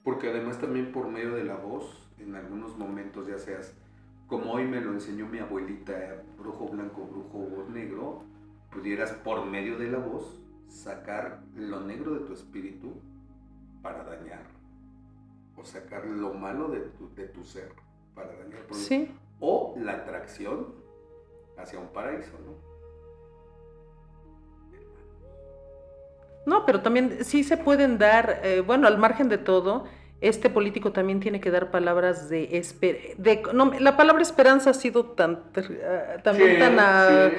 Porque además también por medio de la voz, en algunos momentos ya seas, como hoy me lo enseñó mi abuelita, brujo blanco, brujo negro, pudieras por medio de la voz sacar lo negro de tu espíritu para dañar. O sacar lo malo de tu, de tu ser para dañar. Por- Sí, O la atracción hacia un paraíso, ¿no? No, pero también sí se pueden dar, eh, bueno, al margen de todo, este político también tiene que dar palabras de esperanza. No, la palabra esperanza ha sido tan, eh, también Sí, tan, ah, sí.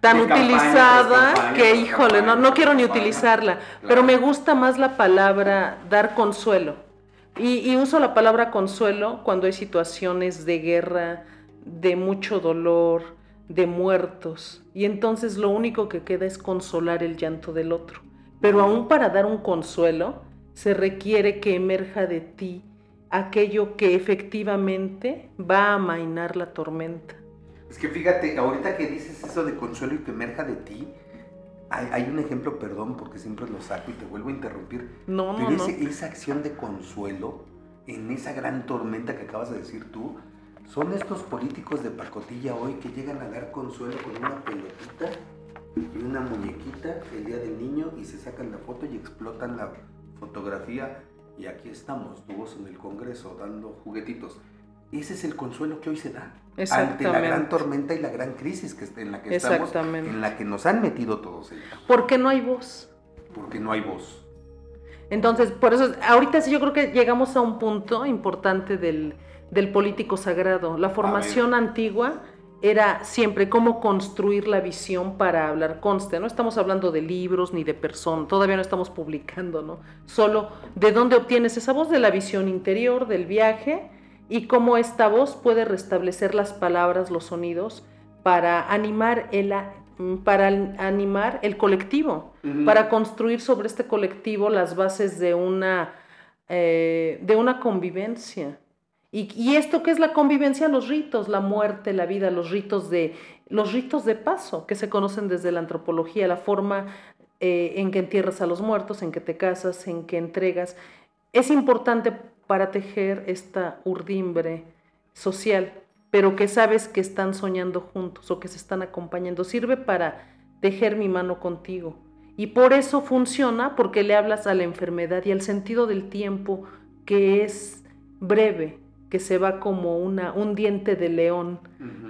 tan De campaña utilizada campaña que, híjole, no, campaña no quiero ni utilizarla, Claro. pero me gusta más la palabra dar consuelo. Y, y uso la palabra consuelo cuando hay situaciones de guerra, de mucho dolor, de muertos. Y entonces lo único que queda es consolar el llanto del otro. Pero aún para dar un consuelo, se requiere que emerja de ti aquello que efectivamente va a amainar la tormenta. Es que fíjate, ahorita que dices eso de consuelo y que emerja de ti, hay, hay un ejemplo, perdón, porque siempre lo saco y te vuelvo a interrumpir. No, no, Pero no. ese- esa acción de consuelo en esa gran tormenta que acabas de decir tú, son estos políticos de pacotilla hoy que llegan a dar consuelo con una pelotita y una muñequita el día del niño y se sacan la foto y explotan la fotografía y aquí estamos, todos en el Congreso dando juguetitos. Ese es el consuelo que hoy se da ante la gran tormenta y la gran crisis que, en la que estamos, en la que nos han metido todos ellos, Porque no hay voz. porque no hay voz. Entonces, por eso, ahorita sí yo creo que llegamos a un punto importante del, del político sagrado. La formación antigua era siempre cómo construir la visión para hablar conste. No estamos hablando de libros ni de personas, todavía no estamos publicando, ¿no? Solo de dónde obtienes esa voz, de la visión interior, del viaje, y cómo esta voz puede restablecer las palabras, los sonidos, para animar el, a- para animar el colectivo para construir sobre este colectivo las bases de una, eh, de una convivencia. Y, esto que es la convivencia, los ritos, la muerte, la vida, los ritos de, los ritos de paso que se conocen desde la antropología, la forma eh, en que entierras a los muertos, en que te casas, en que entregas. Es importante para tejer esta urdimbre social, pero que sabes que están soñando juntos o que se están acompañando. Sirve para tejer mi mano contigo. Y por eso funciona, porque le hablas a la enfermedad y al sentido del tiempo que es breve, que se va como una, un diente de león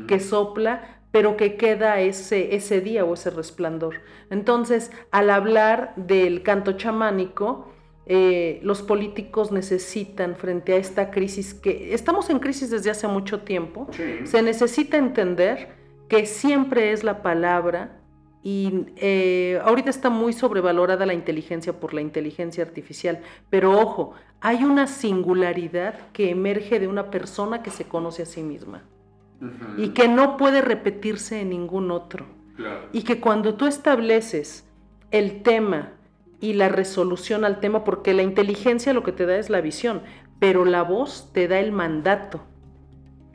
que sopla, pero que queda ese, ese día o ese resplandor. Entonces, al hablar del canto chamánico, eh, los políticos necesitan, frente a esta crisis, que estamos en crisis desde hace mucho tiempo, Sí. se necesita entender que siempre es la palabra Y eh, ahorita está muy sobrevalorada la inteligencia por la inteligencia artificial, pero ojo, hay una singularidad que emerge de una persona que se conoce a sí misma y que no puede repetirse en ningún otro. Claro. Y que cuando tú estableces el tema y la resolución al tema, porque la inteligencia lo que te da es la visión, pero la voz te da el mandato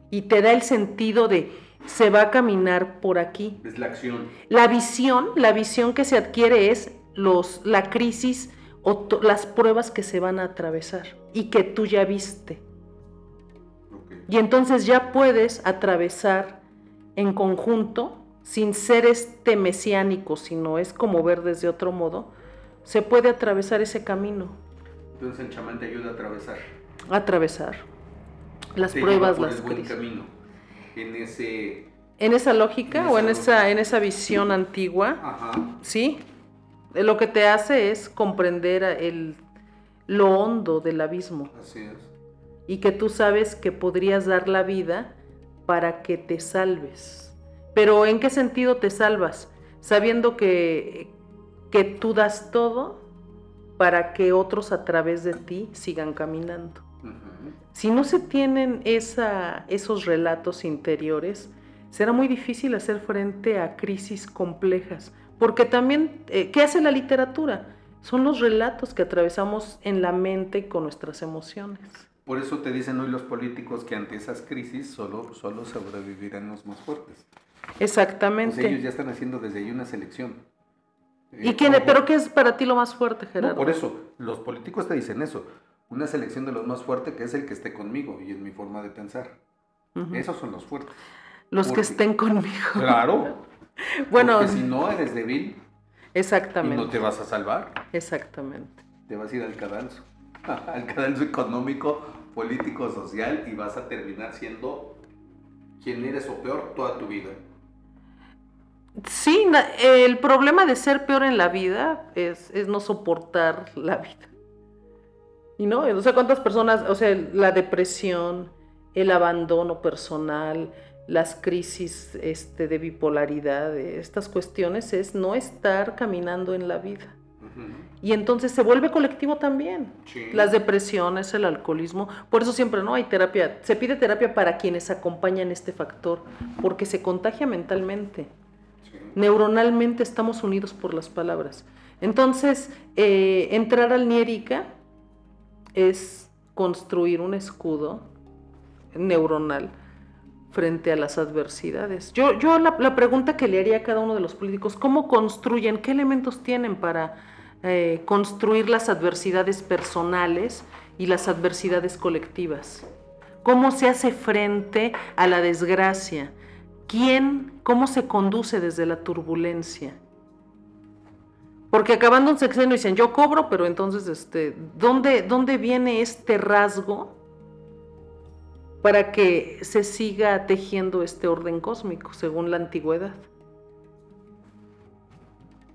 y te da el sentido de se va a caminar por aquí. Es la acción. La visión, la visión que se adquiere es los, la crisis o las pruebas que se van a atravesar y que tú ya viste. Y entonces ya puedes atravesar en conjunto, sin ser este mesiánico, sino es como ver desde otro modo, se puede atravesar ese camino, Entonces el chamán te ayuda a atravesar. atravesar las Te pruebas, las buen crisis. camino. En ese. En esa lógica En o en esa en esa visión antigua, Ajá. sí, lo que te hace es comprender el, lo hondo del abismo. Así es. y que tú sabes que podrías dar la vida para que te salves. Pero ¿en qué sentido te salvas? Sabiendo que, que tú das todo para que otros a través de ti sigan caminando. Si no se tienen esa, esos relatos interiores, será muy difícil hacer frente a crisis complejas. Porque también, eh, ¿qué hace la literatura? Son los relatos que atravesamos en la mente y con nuestras emociones. Por eso te dicen hoy los políticos que ante esas crisis solo, solo sobrevivirán los más fuertes. Exactamente. Pues ellos ya están haciendo desde ahí una selección. ¿Y Eh, quién, pero qué es para ti lo más fuerte, No, Gerardo? por eso, los políticos te dicen eso. Una selección de los más fuertes que es el que esté conmigo y en mi forma de pensar. Esos son los fuertes. Los que estén conmigo. Claro. Bueno, Porque si no eres débil y exactamente. no te vas a salvar, Exactamente. te vas a ir al cadalso. al cadalso económico, político, social y vas a terminar siendo quien eres o peor toda tu vida. Sí, el problema de ser peor en la vida es, es no soportar la vida. Y no, o sea, cuántas personas, o sea, la depresión, el abandono personal, las crisis este, de bipolaridad, estas cuestiones es no estar caminando en la vida. Y entonces se vuelve colectivo también. Sí. Las depresiones, el alcoholismo. Por eso siempre no hay terapia. Se pide terapia para quienes acompañan este factor, porque se contagia mentalmente. Sí. Neuronalmente estamos unidos por las palabras. Entonces, eh, entrar al Niérica es construir un escudo neuronal frente a las adversidades. Yo, yo la, pregunta que le haría a cada uno de los políticos, ¿cómo construyen? ¿Qué elementos tienen para eh, construir las adversidades personales y las adversidades colectivas? ¿Cómo se hace frente a la desgracia? ¿Quién, cómo se conduce desde la turbulencia? Porque acabando un sexenio dicen, yo cobro, pero entonces, este, ¿dónde, ¿dónde viene este rasgo para que se siga tejiendo este orden cósmico, según la antigüedad?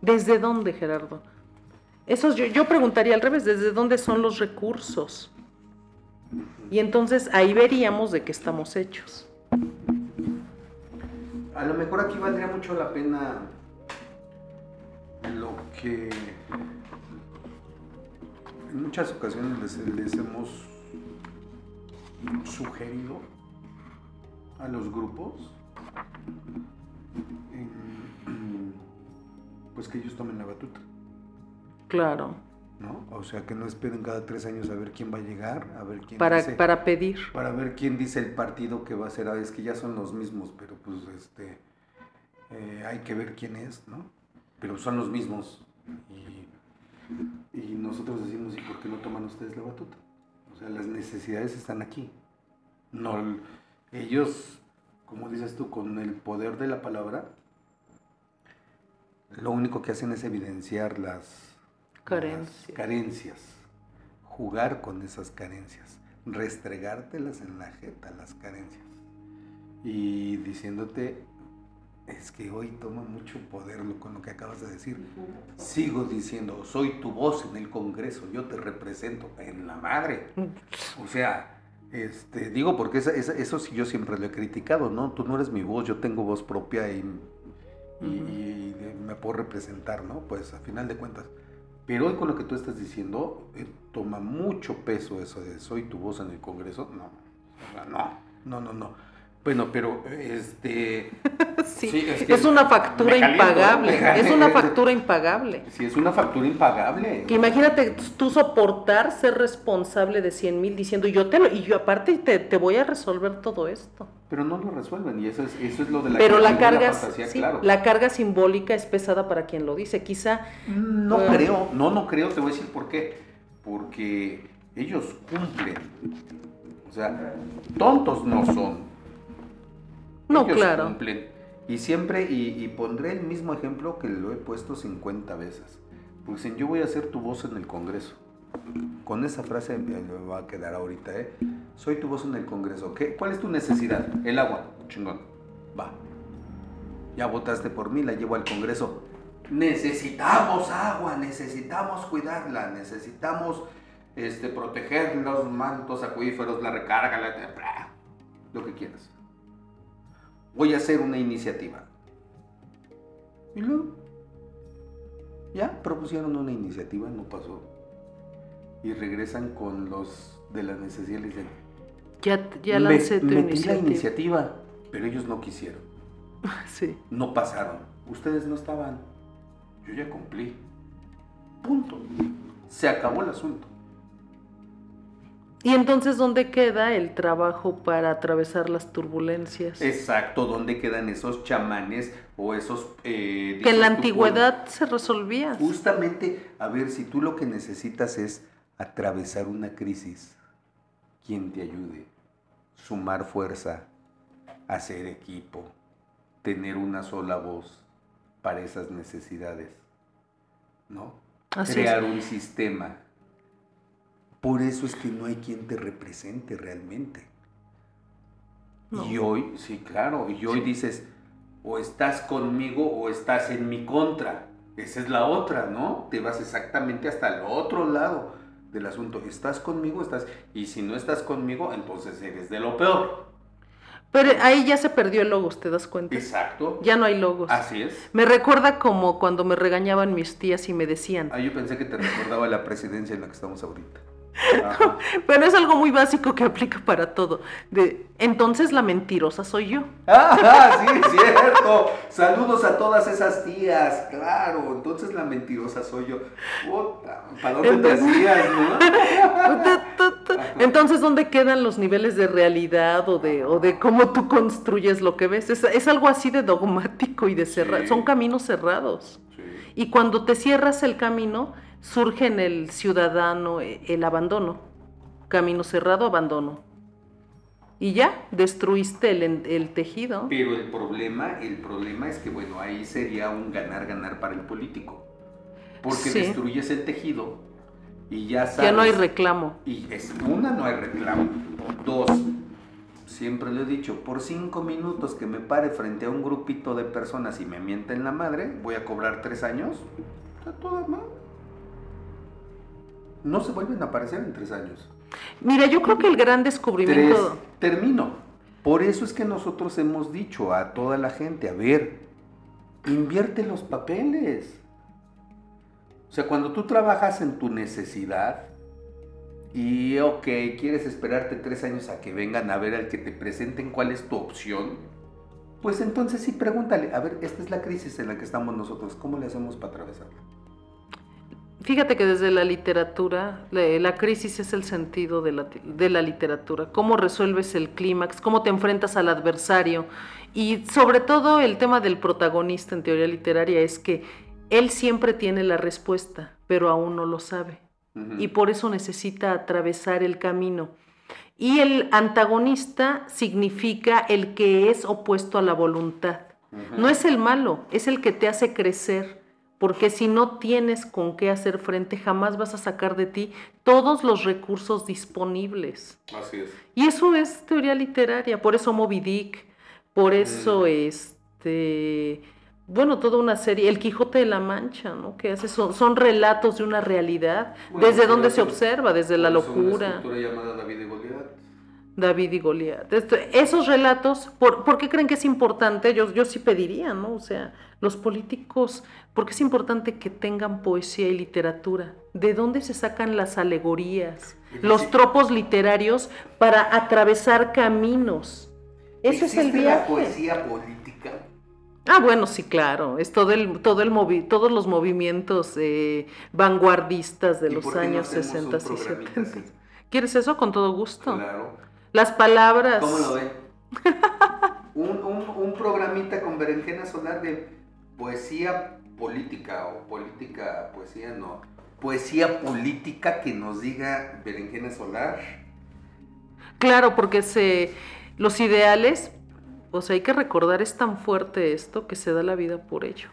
¿Desde dónde, Gerardo? Eso yo, yo preguntaría al revés, ¿desde dónde son los recursos? Y entonces ahí veríamos de qué estamos hechos. A lo mejor aquí valdría mucho la pena lo que en muchas ocasiones les, les hemos sugerido a los grupos en- pues que ellos tomen la batuta, Claro, ¿no? O sea, que no esperen cada tres años a ver quién va a llegar, a ver quién para, dice- para pedir. para ver quién dice el partido que va a ser. Ah, es que ya son los mismos, pero pues este eh, hay que ver quién es, ¿no? Pero son los mismos. Y, y nosotros decimos, ¿y por qué no toman ustedes la batuta? O sea, las necesidades están aquí. No, el- ellos, como dices tú, con el poder de la palabra, lo único que hacen es evidenciar las Carencias. las carencias, jugar con esas carencias, restregártelas en la jeta, las carencias, y diciéndote, es que hoy toma mucho poder lo, con lo que acabas de decir. Sigo diciendo, soy tu voz en el Congreso, yo te represento en la madre. O sea, este, digo porque esa- esa- eso sí yo siempre lo he criticado, ¿no? Tú no eres mi voz, yo tengo voz propia y, y, y me puedo representar, ¿no? Pues a final de cuentas. Pero hoy con lo que tú estás diciendo, eh, toma mucho peso eso de soy tu voz en el Congreso. No, no, no, no. Bueno, pero este... Sí, Sí, es una factura impagable. Es una factura impagable. Sí, es una factura impagable. Que imagínate tú soportar ser responsable de 100 mil diciendo yo te lo, y yo aparte te, te voy a resolver todo esto. Pero no lo resuelven y eso es, eso es lo de la Pero la carga, fantasía, sí, claro. la carga simbólica es pesada para quien lo dice. Quizá No Bueno. creo, no, no creo, te voy a decir por qué. Porque ellos cumplen. O sea, tontos no son. No, Ellos claro. cumplen. Y siempre, y, y pondré el mismo ejemplo que lo he puesto 50 veces. Porque dicen, yo voy a ser tu voz en el Congreso. Con esa frase me va a quedar ahorita, ¿eh? Soy tu voz en el Congreso. ¿Qué? ¿Cuál es tu necesidad? El agua. Chingón. Va. Ya votaste por mí, la llevo al Congreso. Necesitamos agua, necesitamos cuidarla, necesitamos este, proteger los mantos acuíferos, la recarga, la, lo que quieras. Voy a hacer una iniciativa. Y luego, ya propusieron una iniciativa, no pasó. Y regresan con los de la necesidad y dicen, ya, ya "Me- lancé tu metí iniciativa. la iniciativa, pero ellos no quisieron, Sí. no pasaron. Ustedes no estaban, yo ya cumplí. Punto. Se acabó el asunto. Y entonces, ¿dónde queda el trabajo para atravesar las turbulencias? Exacto, ¿dónde quedan esos chamanes o esos... eh, que en la antigüedad se resolvía. Justamente, a ver, si tú lo que necesitas es atravesar una crisis, quien te ayude, sumar fuerza, hacer equipo, tener una sola voz para esas necesidades, ¿no? Así Crear es. un sistema. Por eso es que no hay quien te represente realmente. No. Y hoy, sí, claro, y hoy dices, o estás conmigo o estás en mi contra. Esa es la otra, ¿no? Te vas exactamente hasta el otro lado del asunto. Estás conmigo, estás... Y si no estás conmigo, entonces eres de lo peor. Pero ahí ya se perdió el logos, ¿te das cuenta? Exacto. Ya no hay logos. Así es. Me recuerda como cuando me regañaban mis tías y me decían, Ah, yo pensé que te recordaba la presidencia en la que estamos ahorita. Ajá. pero es algo muy básico que aplica para todo. De, entonces la mentirosa soy yo. Ah, sí, es cierto. Saludos a todas esas tías, claro. Entonces la mentirosa soy yo. Puta, ¿Para dónde te Entonces- hacías, no? Entonces, ¿dónde quedan los niveles de realidad o de, o de cómo tú construyes lo que ves? Es, es algo así de dogmático y de cerrado. Sí. Son caminos cerrados. Sí. Y cuando te cierras el camino, surge en el ciudadano eh, el abandono. Camino cerrado, abandono. Y ya, destruiste el, el tejido. Pero el problema, el problema es que, bueno, ahí sería un ganar-ganar para el político. Porque Sí. destruyes el tejido y ya sabes. Ya no hay reclamo. Y es una, no hay reclamo. Dos, siempre lo he dicho, por cinco minutos que me pare frente a un grupito de personas y me mienten la madre, voy a cobrar tres años. Está toda mal. No se vuelven a aparecer en tres años. Mira, yo creo que el gran Tres, descubrimiento... termino. Por eso es que nosotros hemos dicho a toda la gente, a ver, invierte los papeles. O sea, cuando tú trabajas en tu necesidad y, ok, quieres esperarte tres años a que vengan a ver al que te presenten cuál es tu opción, pues entonces sí pregúntale, a ver, esta es la crisis en la que estamos nosotros, ¿cómo le hacemos para atravesarla? Fíjate que desde la literatura, la, crisis es el sentido de la, de la literatura, cómo resuelves el clímax, cómo te enfrentas al adversario. Y sobre todo el tema del protagonista en teoría literaria es que él siempre tiene la respuesta, pero aún no lo sabe. Y por eso necesita atravesar el camino. Y el antagonista significa el que es opuesto a la voluntad. No es el malo, es el que te hace crecer, porque si no tienes con qué hacer frente, jamás vas a sacar de ti todos los recursos disponibles. Así es. Y eso es teoría literaria, por eso Moby Dick, por eso Mm. este, bueno, toda una serie, El Quijote de la Mancha, ¿no? Que hace, son, son relatos de una realidad, Bueno, desde donde se eso- observa, desde la eso una locura. escultura llamada David Goliat. David y Goliat. Esto- esos relatos, ¿por, por qué creen que es importante? Yo, yo sí pediría, ¿no? O sea, los políticos, ¿por qué es importante que tengan poesía y literatura? ¿De dónde se sacan las alegorías, los tropos literarios para atravesar caminos? Ese es el ¿Existe viaje. la poesía política? Ah, bueno, sí, claro. Es todo el, todo el movi- todos los movimientos eh, vanguardistas de ¿Y los no años hacemos 60 un y programita 70. así? ¿Quieres eso? Con todo gusto. Claro. Las palabras. ¿Cómo lo ven? un, un- un programita con berenjena solar de poesía política o política, poesía no. Poesía política que nos diga berenjena solar. Claro, porque se, los ideales, o sea, hay que recordar, es tan fuerte esto que se da la vida por ello.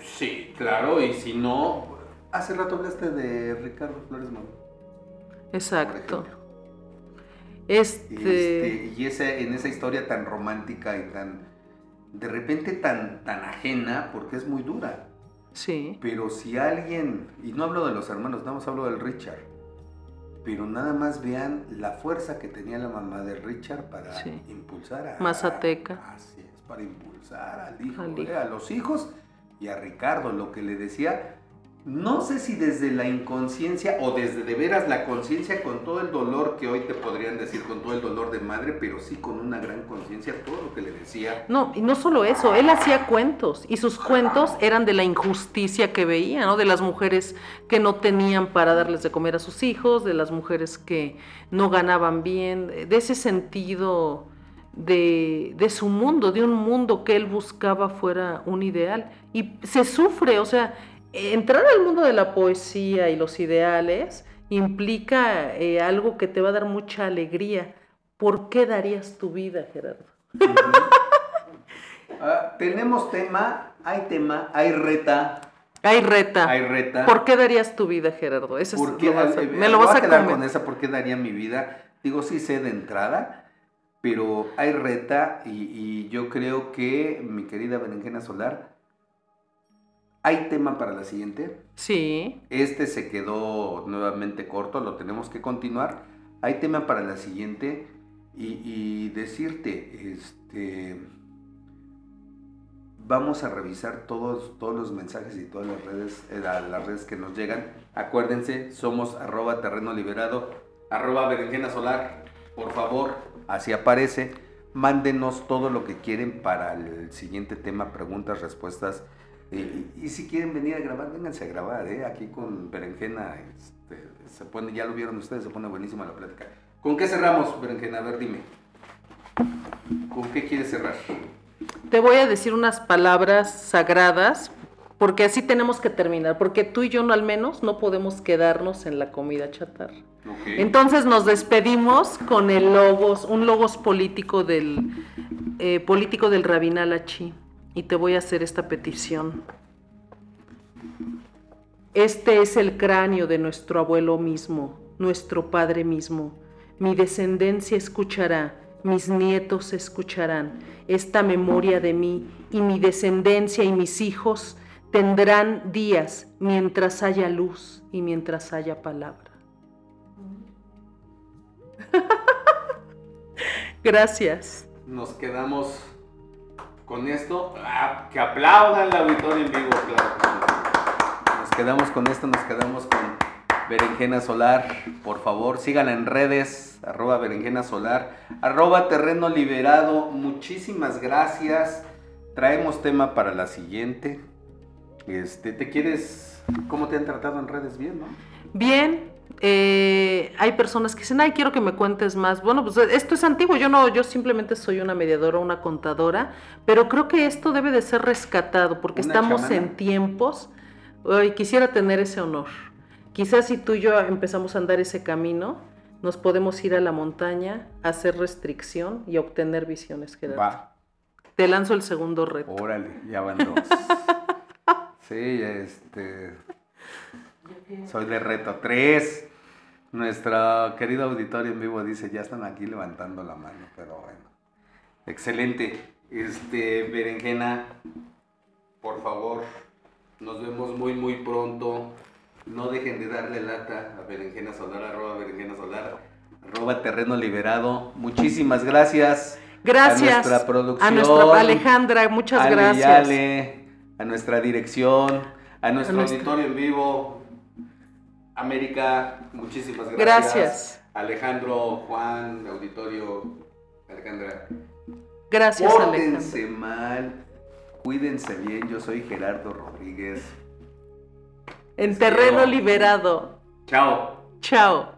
Sí, claro, y si no. Hace rato hablaste de Ricardo Flores Magón. por Exacto. Este, Este, y esa, en esa historia tan romántica y tan, de repente tan, tan ajena, porque es muy dura. sí, Pero si alguien, y no hablo de los hermanos, nada más hablo del Richard, pero nada más vean la fuerza que tenía la mamá de Richard para Sí. impulsar a... Mazateca. Así es, para impulsar al hijo, Al eh, hijo. a los hijos y a Ricardo, lo que le decía, no sé si desde la inconsciencia o desde de veras la conciencia con todo el dolor que hoy te podrían decir, con todo el dolor de madre, pero sí con una gran conciencia, todo lo que le decía. No, y no solo eso, él hacía cuentos y sus cuentos eran de la injusticia que veía, ¿no? De las mujeres que no tenían para darles de comer a sus hijos, de las mujeres que no ganaban bien, de ese sentido de, de su mundo, de un mundo que él buscaba fuera un ideal. Y se sufre, o sea, entrar al mundo de la poesía y los ideales implica eh, algo que te va a dar mucha alegría. ¿Por qué darías tu vida, Gerardo? Ah, tenemos tema, hay tema, hay reta, Hay reta. hay reta. ¿Por qué darías tu vida, Gerardo? Ese es- ¿Por qué? lo vas a- Eh, me lo voy vas a quedar comer. con esa, ¿por qué daría mi vida? Digo, sí sé de entrada, pero hay reta y, y yo creo que, mi querida Berenjena Solar, hay tema para la siguiente. Sí, Este se quedó nuevamente corto, lo tenemos que continuar. Hay tema para la siguiente y, y decirte, este, vamos a revisar todos, todos los mensajes y todas las redes, eh, la- las redes que nos llegan. Acuérdense, somos arroba terreno liberado, arroba berenjena solar. Por favor, así aparece. Mándenos todo lo que quieren para el siguiente tema, preguntas, respuestas. Y, y- si quieren venir a grabar, vénganse a grabar, ¿eh? Aquí con Berenjena, este, se pone, ya lo vieron ustedes, se pone buenísima la plática. ¿Con qué cerramos, Berenjena? A ver, dime. ¿Con qué quieres cerrar? te voy a decir unas palabras sagradas, porque así tenemos que terminar, porque tú y yo no, al menos no podemos quedarnos en la comida chatarra. Ok. Entonces nos despedimos con el logos, un logos político del eh, político del Rabinal Achi, y te voy a hacer esta petición. Este es el cráneo de nuestro abuelo mismo, nuestro padre mismo. Mi descendencia escuchará, mis nietos escucharán esta memoria de mí, y mi descendencia y mis hijos tendrán días mientras haya luz y mientras haya palabra. Gracias. Nos quedamos con esto. Ah, que aplaudan la auditorio en vivo, claro. Nos quedamos con esto, nos quedamos con Berenjena Solar. Por favor, síganla en redes, arroba Berenjena Solar, arroba Terreno Liberado. Muchísimas gracias. Traemos tema para la siguiente. Este, ¿te quieres? ¿Cómo te han tratado en redes? Bien, ¿no? Bien, eh, hay personas que dicen, ay, quiero que me cuentes más. Bueno, pues esto es antiguo, yo no, yo simplemente soy una mediadora, una contadora, pero creo que esto debe de ser rescatado porque estamos chamana. en tiempos, ay, quisiera tener ese honor. Quizás si tú y yo empezamos a andar ese camino, nos podemos ir a la montaña, hacer restricción y obtener visiones, Gerardo. Va. Te lanzo el segundo reto. Órale, ya van dos. Sí, este. Soy de reto 3. Nuestra querida auditorio en vivo dice, ya están aquí levantando la mano, pero bueno. Excelente. Este, Berenjena, por favor, nos vemos muy, muy pronto. No dejen de darle lata a Berenjena Solar, arroba Berenjena Solar, arroba terreno liberado. Muchísimas gracias. Gracias a nuestra producción. a nuestra Alejandra, muchas Ale gracias. Ale, a nuestra dirección, a nuestro A nuestra- auditorio en vivo. América, muchísimas gracias. Gracias. Alejandro, Juan, auditorio, Alejandra. Gracias. Pórtense mal, cuídense bien. Yo soy Gerardo Rodríguez. En terreno liberado. Chao. Chao.